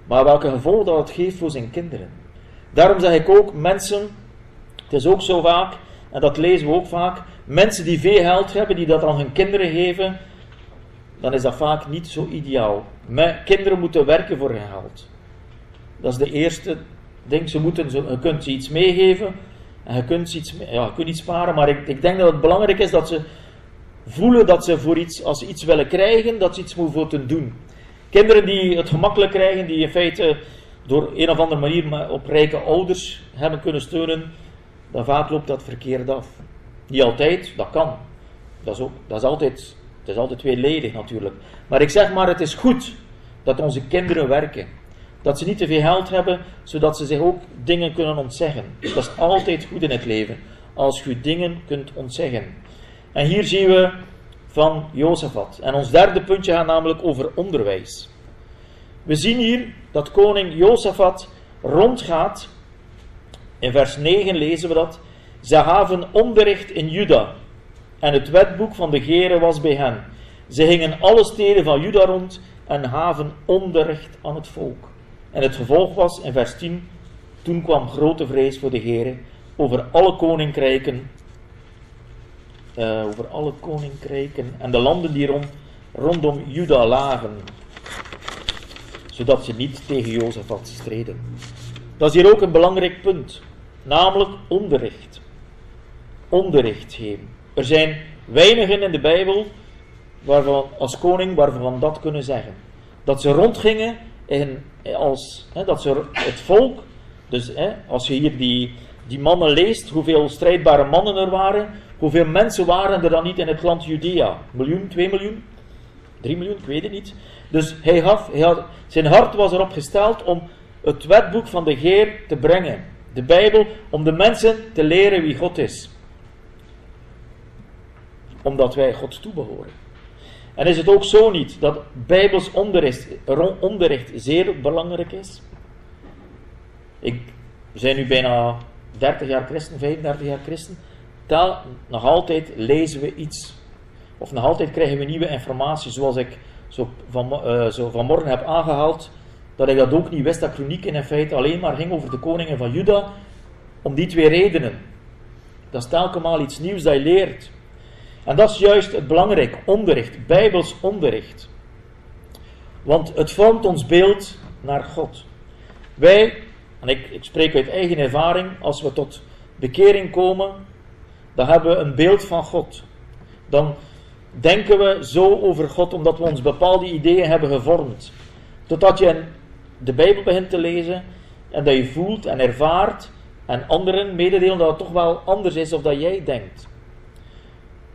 Maar welke gevolgen dat het geeft voor zijn kinderen. Daarom zeg ik ook, mensen, het is ook zo vaak, en dat lezen we ook vaak, mensen die veel geld hebben, die dat aan hun kinderen geven, dan is dat vaak niet zo ideaal. Kinderen moeten werken voor hun geld. Dat is de eerste ding. Ze moeten, je kunt ze iets meegeven en je kunt, iets, ja, je iets sparen, maar ik, ik denk dat het belangrijk is dat ze voelen dat ze voor iets, als ze iets willen krijgen, dat ze iets moeten doen. Kinderen die het gemakkelijk krijgen, die in feite door een of andere manier op rijke ouders hebben kunnen steunen, dan vaak loopt dat verkeerd af. Niet altijd, dat kan. Dat is, ook, dat is altijd, het is altijd tweeledig natuurlijk. Maar ik zeg maar, het is goed dat onze kinderen werken. Dat ze niet te veel geld hebben, zodat ze zich ook dingen kunnen ontzeggen. Dat is altijd goed in het leven, als je dingen kunt ontzeggen. En hier zien we van Jozefat. En ons derde puntje gaat namelijk over onderwijs. We zien hier dat koning Jozefat rondgaat. In vers 9 lezen we dat. Ze gaven onderricht in Juda. En het wetboek van de Gere was bij hen. Ze gingen alle steden van Juda rond en gaven onderricht aan het volk. En het gevolg was in vers 10: Toen kwam grote vrees voor de Gere over alle koninkrijken, eh, over alle koninkrijken en de landen die rond, rondom Juda lagen, zodat ze niet tegen Jozefat streden. Dat is hier ook een belangrijk punt, namelijk onderricht. Onderricht geven. Er zijn weinigen in de Bijbel waarvan, als koning waarvan dat kunnen zeggen. Dat ze rondgingen in, als, hè, dat ze het volk, dus hè, als je hier die, die mannen leest, hoeveel strijdbare mannen er waren, hoeveel mensen waren er dan niet in het land Judea? Miljoen, twee miljoen, drie miljoen, ik weet het niet. Dus hij gaf, had, zijn hart was erop gesteld om het wetboek van de Heer te brengen. De Bijbel, om de mensen te leren wie God is. Omdat wij God toebehoren. En is het ook zo niet dat Bijbels onderricht, onderricht zeer belangrijk is? Ik we zijn nu bijna 30 jaar christen, 35 jaar christen. Tel, nog altijd lezen we iets. Of nog altijd krijgen we nieuwe informatie, zoals ik zo, van, uh, zo vanmorgen heb aangehaald. Dat ik dat ook niet wist, dat kronieken in feite alleen maar ging over de koningen van Juda. Om die twee redenen. Dat is telkens iets nieuws dat je leert. En dat is juist het belangrijk, onderricht, bijbels onderricht. Want het vormt ons beeld naar God. Wij, en ik, ik spreek uit eigen ervaring, als we tot bekering komen, dan hebben we een beeld van God. Dan denken we zo over God omdat we ons bepaalde ideeën hebben gevormd. Totdat je de Bijbel begint te lezen en dat je voelt en ervaart en anderen mededelen dat het toch wel anders is of dat jij denkt.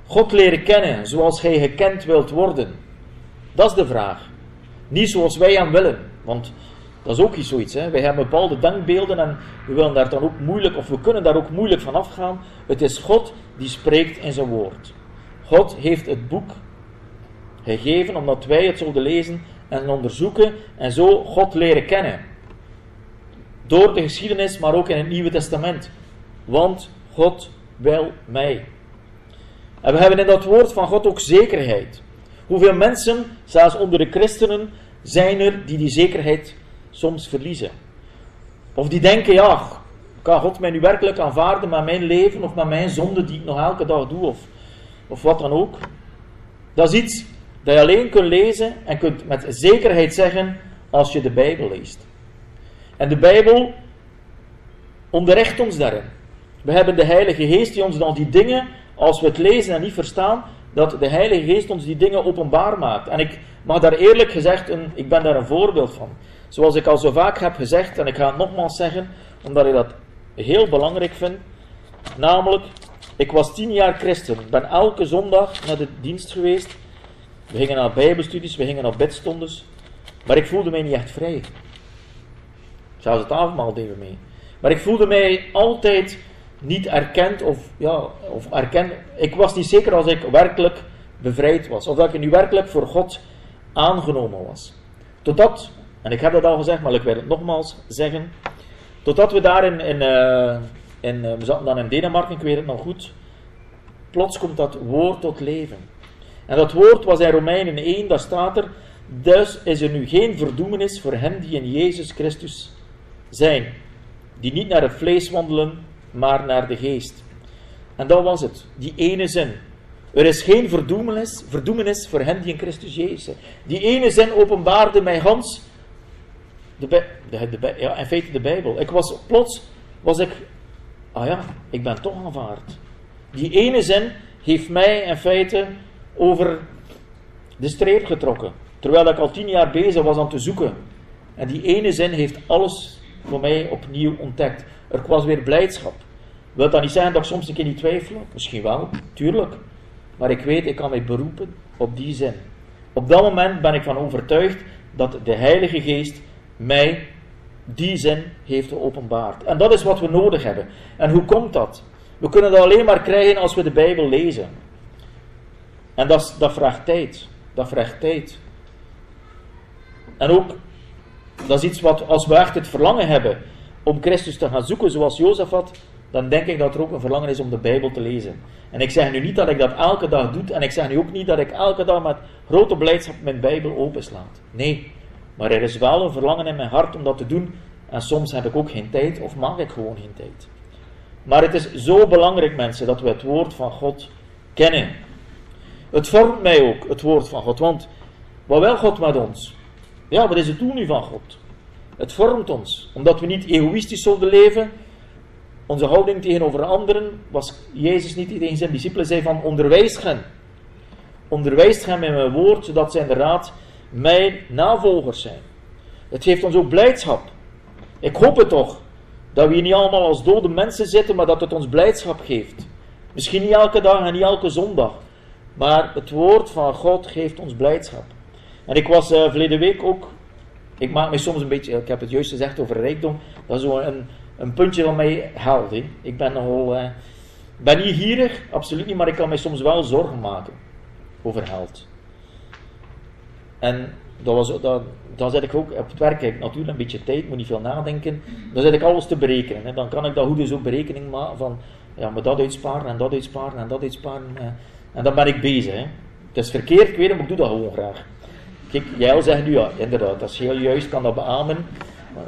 God leren kennen zoals Hij gekend wilt worden? Dat is de vraag. Niet zoals wij aan willen, want dat is ook iets zoiets. Hè? Wij hebben bepaalde denkbeelden en we willen daar dan ook moeilijk, of we kunnen daar ook moeilijk van afgaan. Het is God die spreekt in zijn woord. God heeft het boek gegeven omdat wij het zouden lezen en onderzoeken en zo God leren kennen. Door de geschiedenis, maar ook in het Nieuwe Testament. Want God wil mij. En we hebben in dat woord van God ook zekerheid. Hoeveel mensen, zelfs onder de christenen, zijn er die die zekerheid soms verliezen? Of die denken, ja, kan God mij nu werkelijk aanvaarden met mijn leven of met mijn zonde die ik nog elke dag doe, of, of wat dan ook? Dat is iets dat je alleen kunt lezen en kunt met zekerheid zeggen als je de Bijbel leest. En de Bijbel onderricht ons daarin. We hebben de Heilige Geest die ons dan die dingen als we het lezen en niet verstaan, dat de Heilige Geest ons die dingen openbaar maakt. En ik mag daar eerlijk gezegd, een, ik ben daar een voorbeeld van. Zoals ik al zo vaak heb gezegd, en ik ga het nogmaals zeggen, omdat ik dat heel belangrijk vind. Namelijk, ik was tien jaar christen, ben elke zondag naar de dienst geweest. We gingen naar bijbelstudies, we gingen naar bedstondes. Maar ik voelde mij niet echt vrij. Zelfs het avondmaal deden mee. Maar ik voelde mij altijd niet erkend of, ja, of erkend. Ik was niet zeker als ik werkelijk bevrijd was. Of dat ik nu werkelijk voor God aangenomen was. Totdat, en ik heb dat al gezegd, maar ik wil het nogmaals zeggen. Totdat we daar in, in, uh, in uh, we zaten dan in Denemarken, ik weet het nog goed. Plots komt dat woord tot leven. En dat woord was in Romeinen 1, daar staat er. Dus is er nu geen verdoemenis voor hen die in Jezus Christus zijn. Die niet naar het vlees wandelen, maar naar de geest. En dat was het, die ene zin. Er is geen verdoemenis, verdoemenis voor hen die in Christus Jezus zijn. Die ene zin openbaarde mij Hans, de, de, de, ja, in feite de Bijbel. Ik was plots, was ik, ah ja, ik ben toch aanvaard. Die ene zin heeft mij in feite over de streep getrokken. Terwijl ik al tien jaar bezig was aan te zoeken. En die ene zin heeft alles voor mij opnieuw ontdekt. Er was weer blijdschap. Wil dat niet zeggen dat ik soms een keer niet twijfel? Misschien wel, tuurlijk. Maar ik weet, ik kan mij beroepen op die zin. Op dat moment ben ik van overtuigd dat de Heilige Geest mij die zin heeft geopenbaard. En dat is wat we nodig hebben. En hoe komt dat? We kunnen dat alleen maar krijgen als we de Bijbel lezen. En dat, dat vraagt tijd. Dat vraagt tijd. En ook, dat is iets wat, als we echt het verlangen hebben om Christus te gaan zoeken, zoals Jozefat, dan denk ik dat er ook een verlangen is om de Bijbel te lezen. En ik zeg nu niet dat ik dat elke dag doe, en ik zeg nu ook niet dat ik elke dag met grote blijdschap mijn Bijbel openslaat. Nee, maar er is wel een verlangen in mijn hart om dat te doen, en soms heb ik ook geen tijd, of mag ik gewoon geen tijd. Maar het is zo belangrijk, mensen, dat we het woord van God kennen. Het vormt mij ook, het woord van God, want wat wil God met ons? Ja, wat is het doel nu van God? Het vormt ons, omdat we niet egoïstisch zullen leven. Onze houding tegenover anderen was Jezus niet die tegen zijn discipelen zei van onderwijs hen. Onderwijs hen met mijn woord, zodat zij inderdaad mijn navolgers zijn. Het geeft ons ook blijdschap. Ik hoop het toch, dat we hier niet allemaal als dode mensen zitten, maar dat het ons blijdschap geeft. Misschien niet elke dag en niet elke zondag, maar het woord van God geeft ons blijdschap. En ik was uh, verleden week ook ik maak me soms een beetje, ik heb het juist gezegd over rijkdom, dat is zo een, puntje van mij held. Hè. Ik ben nogal, uh, ben niet gierig, absoluut niet, maar ik kan mij soms wel zorgen maken over geld. En dat was, dat, dan zet ik ook op het werk, ik natuurlijk een beetje tijd, moet niet veel nadenken. Dan zet ik alles te berekenen. Hè. Dan kan ik dat goed dus ook berekening maken van, ja, maar dat uitsparen en dat uitsparen en dat uitsparen. Hè. En dan ben ik bezig. Hè. Het is verkeerd, ik weet het, maar ik doe dat gewoon graag. Kijk, Jael zegt nu, ja, inderdaad, dat is heel juist, kan dat beamen.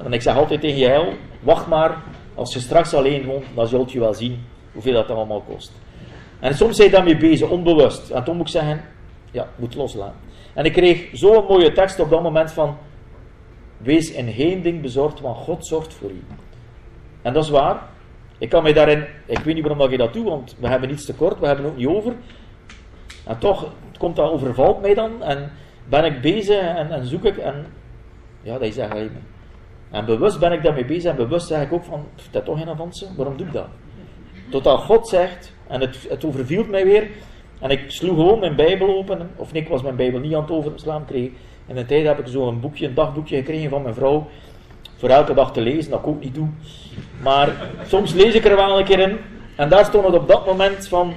En ik zeg altijd tegen Jael, wacht maar, als je straks alleen woont, dan zult je wel zien hoeveel dat allemaal kost. En soms zijn je daarmee bezig, onbewust. En toen moet ik zeggen, ja, moet loslaten. En ik kreeg zo'n mooie tekst op dat moment van, wees in geen ding bezorgd, want God zorgt voor u. En dat is waar. Ik kan mij daarin, ik weet niet waarom je dat doet, want we hebben niets tekort, we hebben ook niet over. En toch komt dat overvalt mij dan. En ben ik bezig en, en zoek ik en ja, dat is eigenlijk En bewust ben ik daarmee bezig en bewust zeg ik ook van, dat is toch geen avanse, waarom doe ik dat? Totdat God zegt, en het, het mij weer, en ik sloeg gewoon mijn Bijbel open, of ik was mijn Bijbel niet aan het overslaan, kreeg. In een tijd heb ik zo een boekje, een dagboekje gekregen van mijn vrouw, voor elke dag te lezen, dat ik ook niet doe. Maar soms lees ik er wel een keer in, en daar stond het op dat moment van,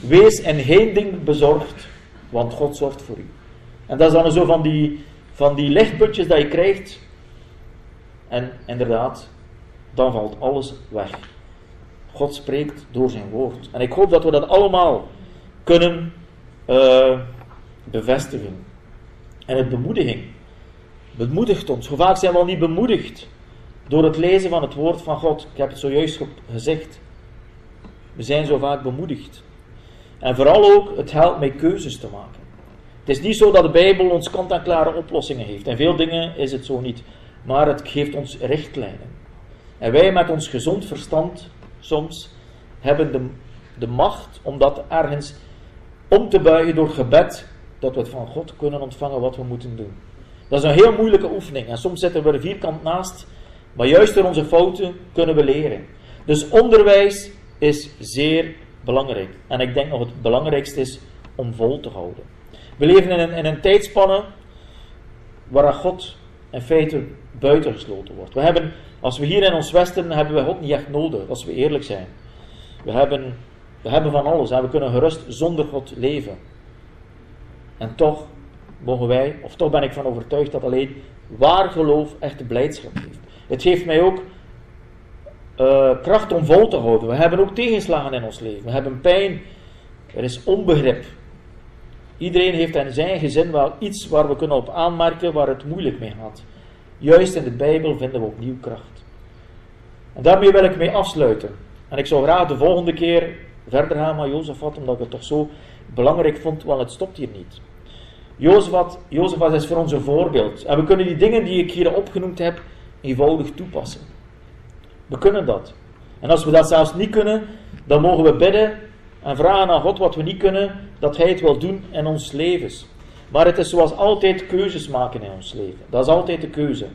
wees in geen ding bezorgd, want God zorgt voor u. En dat is dan zo van die, van die lichtputjes dat je krijgt. En inderdaad, dan valt alles weg. God spreekt door zijn woord. En ik hoop dat we dat allemaal kunnen uh, bevestigen. En het bemoediging. Bemoedigt ons. Hoe vaak zijn we al niet bemoedigd door het lezen van het woord van God? Ik heb het zojuist gezegd. We zijn zo vaak bemoedigd. En vooral ook, het helpt mij keuzes te maken. Het is niet zo dat de Bijbel ons kant-en-klare oplossingen heeft. En veel dingen is het zo niet. Maar het geeft ons richtlijnen. En wij met ons gezond verstand soms hebben de, de macht om dat ergens om te buigen door gebed, dat we van God kunnen ontvangen wat we moeten doen. Dat is een heel moeilijke oefening. En soms zitten we er vierkant naast. Maar juist door onze fouten kunnen we leren. Dus onderwijs is zeer belangrijk. En ik denk nog het belangrijkste is om vol te houden. We leven in een, in een tijdspanne waar God in feite buitengesloten wordt. We hebben, als we hier in ons Westen, hebben we God niet echt nodig, als we eerlijk zijn. We hebben, we hebben van alles en we kunnen gerust zonder God leven. En toch mogen wij, of toch ben ik van overtuigd dat alleen waar geloof echte blijdschap geeft. Het geeft mij ook uh, kracht om vol te houden. We hebben ook tegenslagen in ons leven. We hebben pijn. Er is onbegrip. Iedereen heeft in zijn gezin wel iets waar we kunnen op aanmerken waar het moeilijk mee gaat. Juist in de Bijbel vinden we opnieuw kracht. En daarmee wil ik mee afsluiten. En ik zou graag de volgende keer verder gaan met Jozefat, omdat ik het toch zo belangrijk vond, want het stopt hier niet. Jozefat, Jozefat is voor ons een voorbeeld. En we kunnen die dingen die ik hier opgenoemd heb, eenvoudig toepassen. We kunnen dat. En als we dat zelfs niet kunnen, dan mogen we bidden en vragen aan God wat we niet kunnen, dat Hij het wil doen in ons levens. Maar het is zoals altijd keuzes maken in ons leven. Dat is altijd de keuze.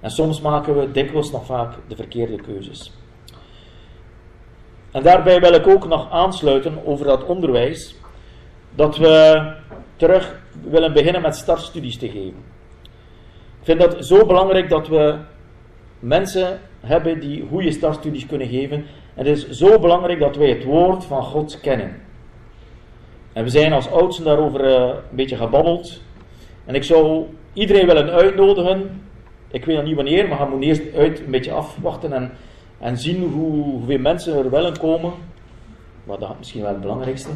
En soms maken we dikwijls nog vaak de verkeerde keuzes. En daarbij wil ik ook nog aansluiten over dat onderwijs, dat we terug willen beginnen met startstudies te geven. Ik vind dat zo belangrijk dat we mensen hebben die goede startstudies kunnen geven. Het is zo belangrijk dat wij het woord van God kennen. En we zijn als oudsten daarover uh, een beetje gebabbeld. En ik zou iedereen willen uitnodigen. Ik weet nog niet wanneer, maar we moeten eerst uit een beetje afwachten en, en zien hoe, hoeveel mensen er willen komen. Maar dat is misschien wel het belangrijkste.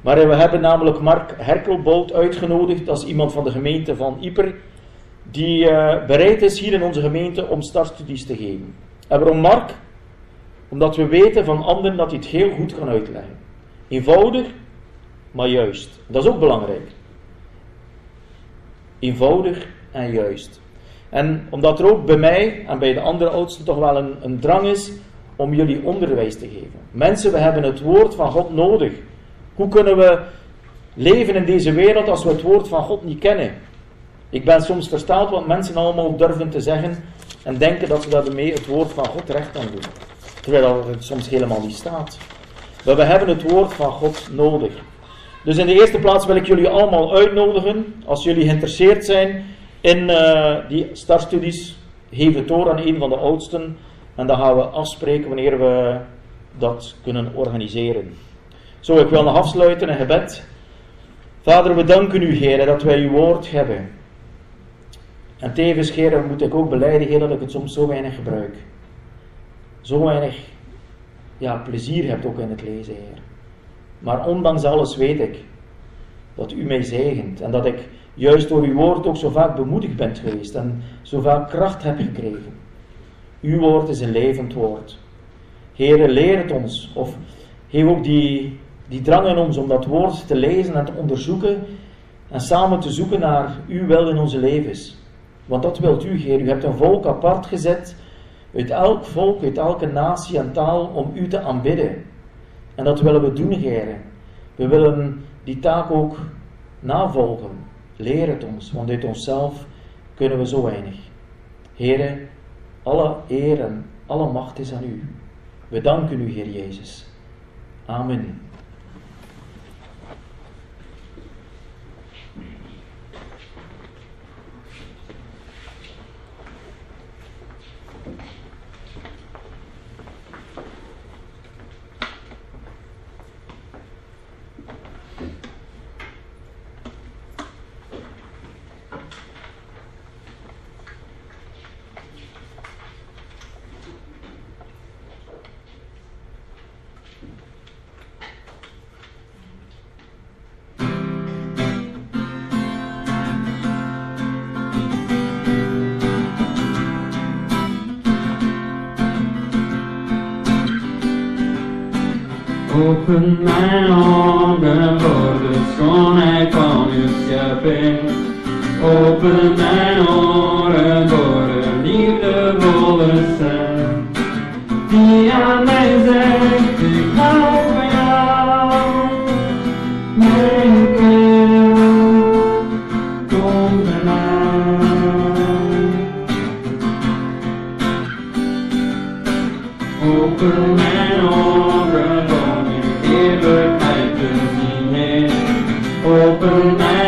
Maar eh, we hebben namelijk Mark Herkelbout uitgenodigd. Dat is iemand van de gemeente van Ieper. Die eh, bereid is hier in onze gemeente om startstudies te geven. En waarom Mark? Omdat we weten van anderen dat hij het heel goed kan uitleggen. Eenvoudig, maar juist. Dat is ook belangrijk. Eenvoudig en juist. En omdat er ook bij mij en bij de andere oudsten toch wel een, een drang is om jullie onderwijs te geven. Mensen, we hebben het woord van God nodig. Hoe kunnen we leven in deze wereld als we het woord van God niet kennen? Ik ben soms verstaald wat mensen allemaal durven te zeggen en denken dat ze daarmee het woord van God recht kan doen. Terwijl het soms helemaal niet staat. Maar we hebben het woord van God nodig. Dus in de eerste plaats wil ik jullie allemaal uitnodigen, als jullie geïnteresseerd zijn in eh, die startstudies, geef het door aan een van de oudsten en dan gaan we afspreken wanneer we dat kunnen organiseren. Zo, ik wil nog afsluiten in gebed. Vader, we danken u, Heer, dat wij uw woord hebben. En tevens, Heer, moet ik ook beleiden, dat ik het soms zo weinig gebruik. Zo weinig ja, plezier heb ook in het lezen, Heer. Maar ondanks alles weet ik dat u mij zegent en dat ik juist door uw woord ook zo vaak bemoedigd ben geweest en zo vaak kracht heb gekregen. Uw woord is een levend woord. Heer, leer het ons. Of geef ook die, die drang in ons om dat woord te lezen en te onderzoeken en samen te zoeken naar uw wil in onze levens. Want dat wilt u, Heer. U hebt een volk apart gezet, uit elk volk, uit elke natie en taal, om u te aanbidden. En dat willen we doen, Heer. We willen die taak ook navolgen. Leer het ons, want uit onszelf kunnen we zo weinig. Heere, alle eer en alle macht is aan u. We danken u, Heer Jezus. Amen. Open mijn ogen voor de schoonheid van uw schepping. Open mijn oren voor de liefdevolle stem. Die aan Open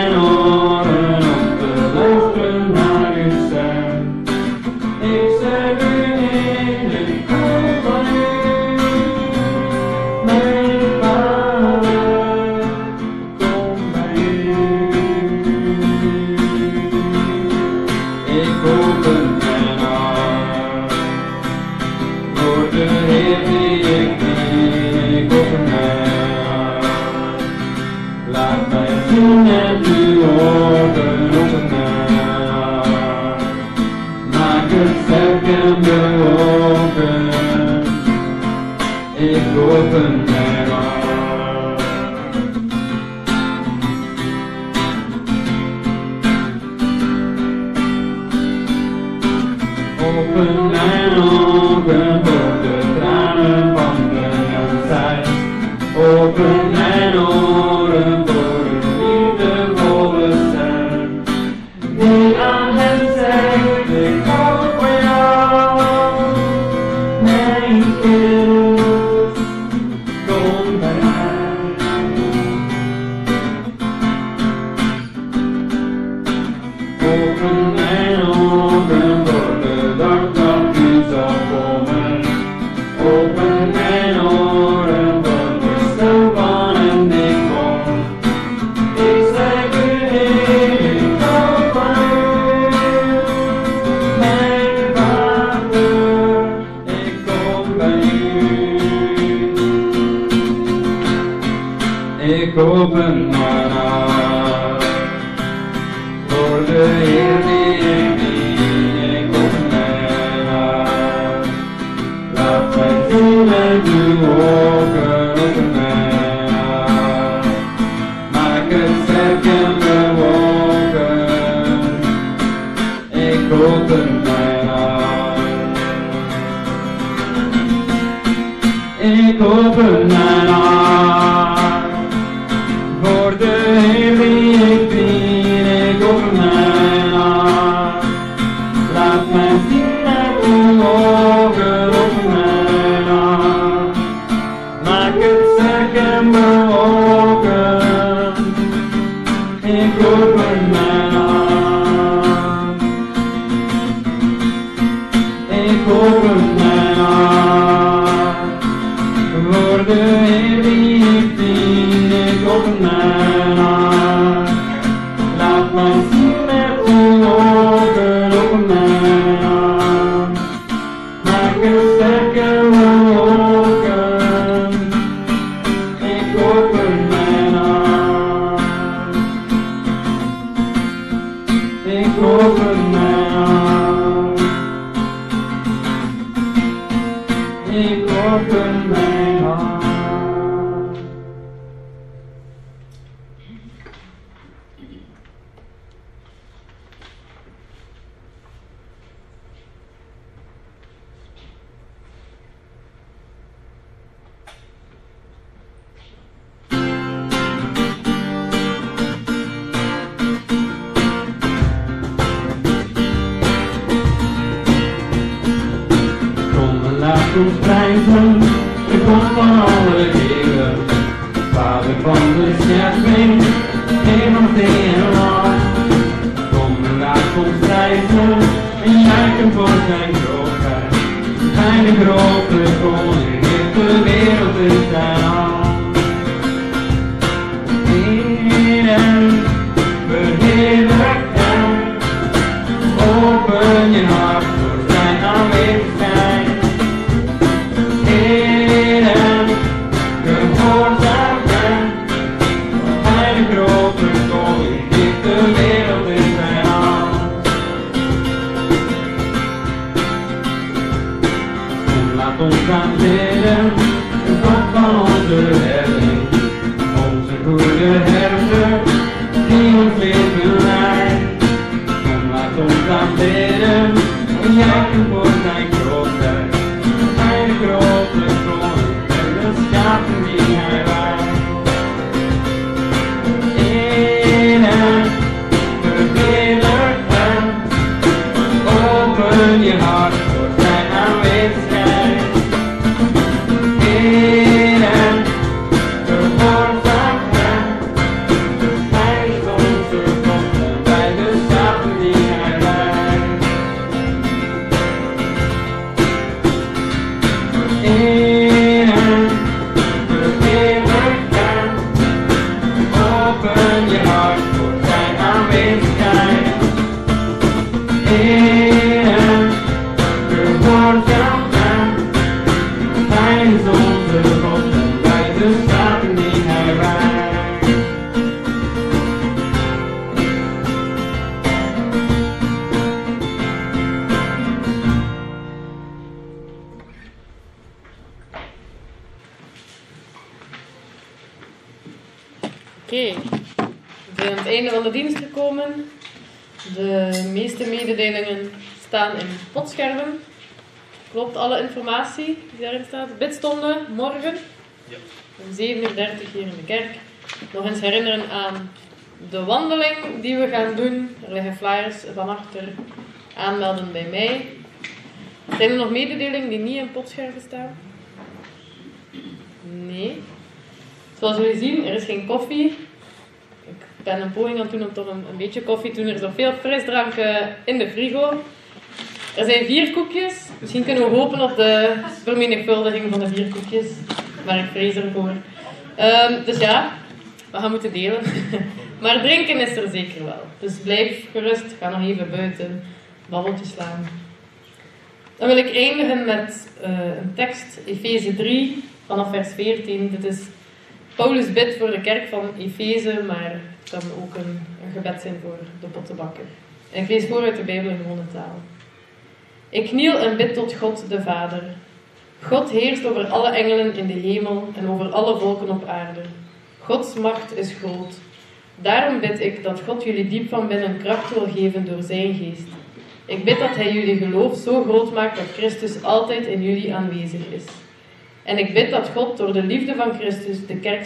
Nog eens herinneren aan de wandeling die we gaan doen. Er liggen flyers van achter. Aanmelden bij mij. Zijn er nog mededelingen die niet in potschermen staan? Nee. Zoals jullie zien, er is geen koffie. Ik ben een poging aan het doen om toch een, een beetje koffie te doen. Er is nog veel frisdrank eh, in de frigo. Er zijn vier koekjes. Misschien kunnen we hopen op de vermenigvuldiging van de vier koekjes. Maar ik vrees ervoor. Ehm, dus ja, we gaan moeten delen. maar drinken is er zeker wel. Dus blijf gerust. Ga nog even buiten. Babbeltjes slaan. Dan wil ik eindigen met eh, een tekst, Efeze 3, vanaf vers 14. Dit is Paulus bid voor de kerk van Efeze, maar kan ook een, een gebed zijn voor de pottenbakker. En ik lees voor uit de Bijbel in gewone taal. Ik kniel en bid tot God de Vader. God heerst over alle engelen in de hemel en over alle volken op aarde. Gods macht is groot. Daarom bid ik dat God jullie diep van binnen kracht wil geven door zijn geest. Ik bid dat Hij jullie geloof zo groot maakt dat Christus altijd in jullie aanwezig is. En ik bid dat God door de liefde van Christus de kerk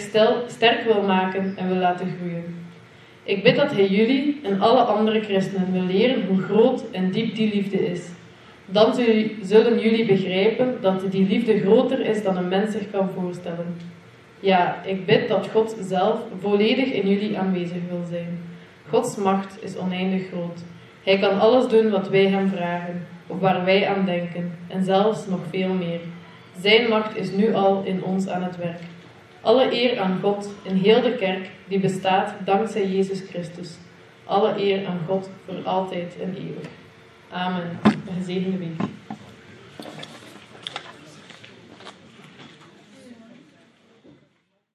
sterk wil maken en wil laten groeien. Ik bid dat Hij jullie en alle andere christenen wil leren hoe groot en diep die liefde is. Dan zul- zullen jullie begrijpen dat die liefde groter is dan een mens zich kan voorstellen. Ja, ik bid dat God zelf volledig in jullie aanwezig wil zijn. Gods macht is oneindig groot. Hij kan alles doen wat wij hem vragen, of waar wij aan denken, en zelfs nog veel meer. Zijn macht is nu al in ons aan het werk. Alle eer aan God in heel de kerk die bestaat dankzij Jezus Christus. Alle eer aan God voor altijd en eeuwig. Amen. Een gezegende week.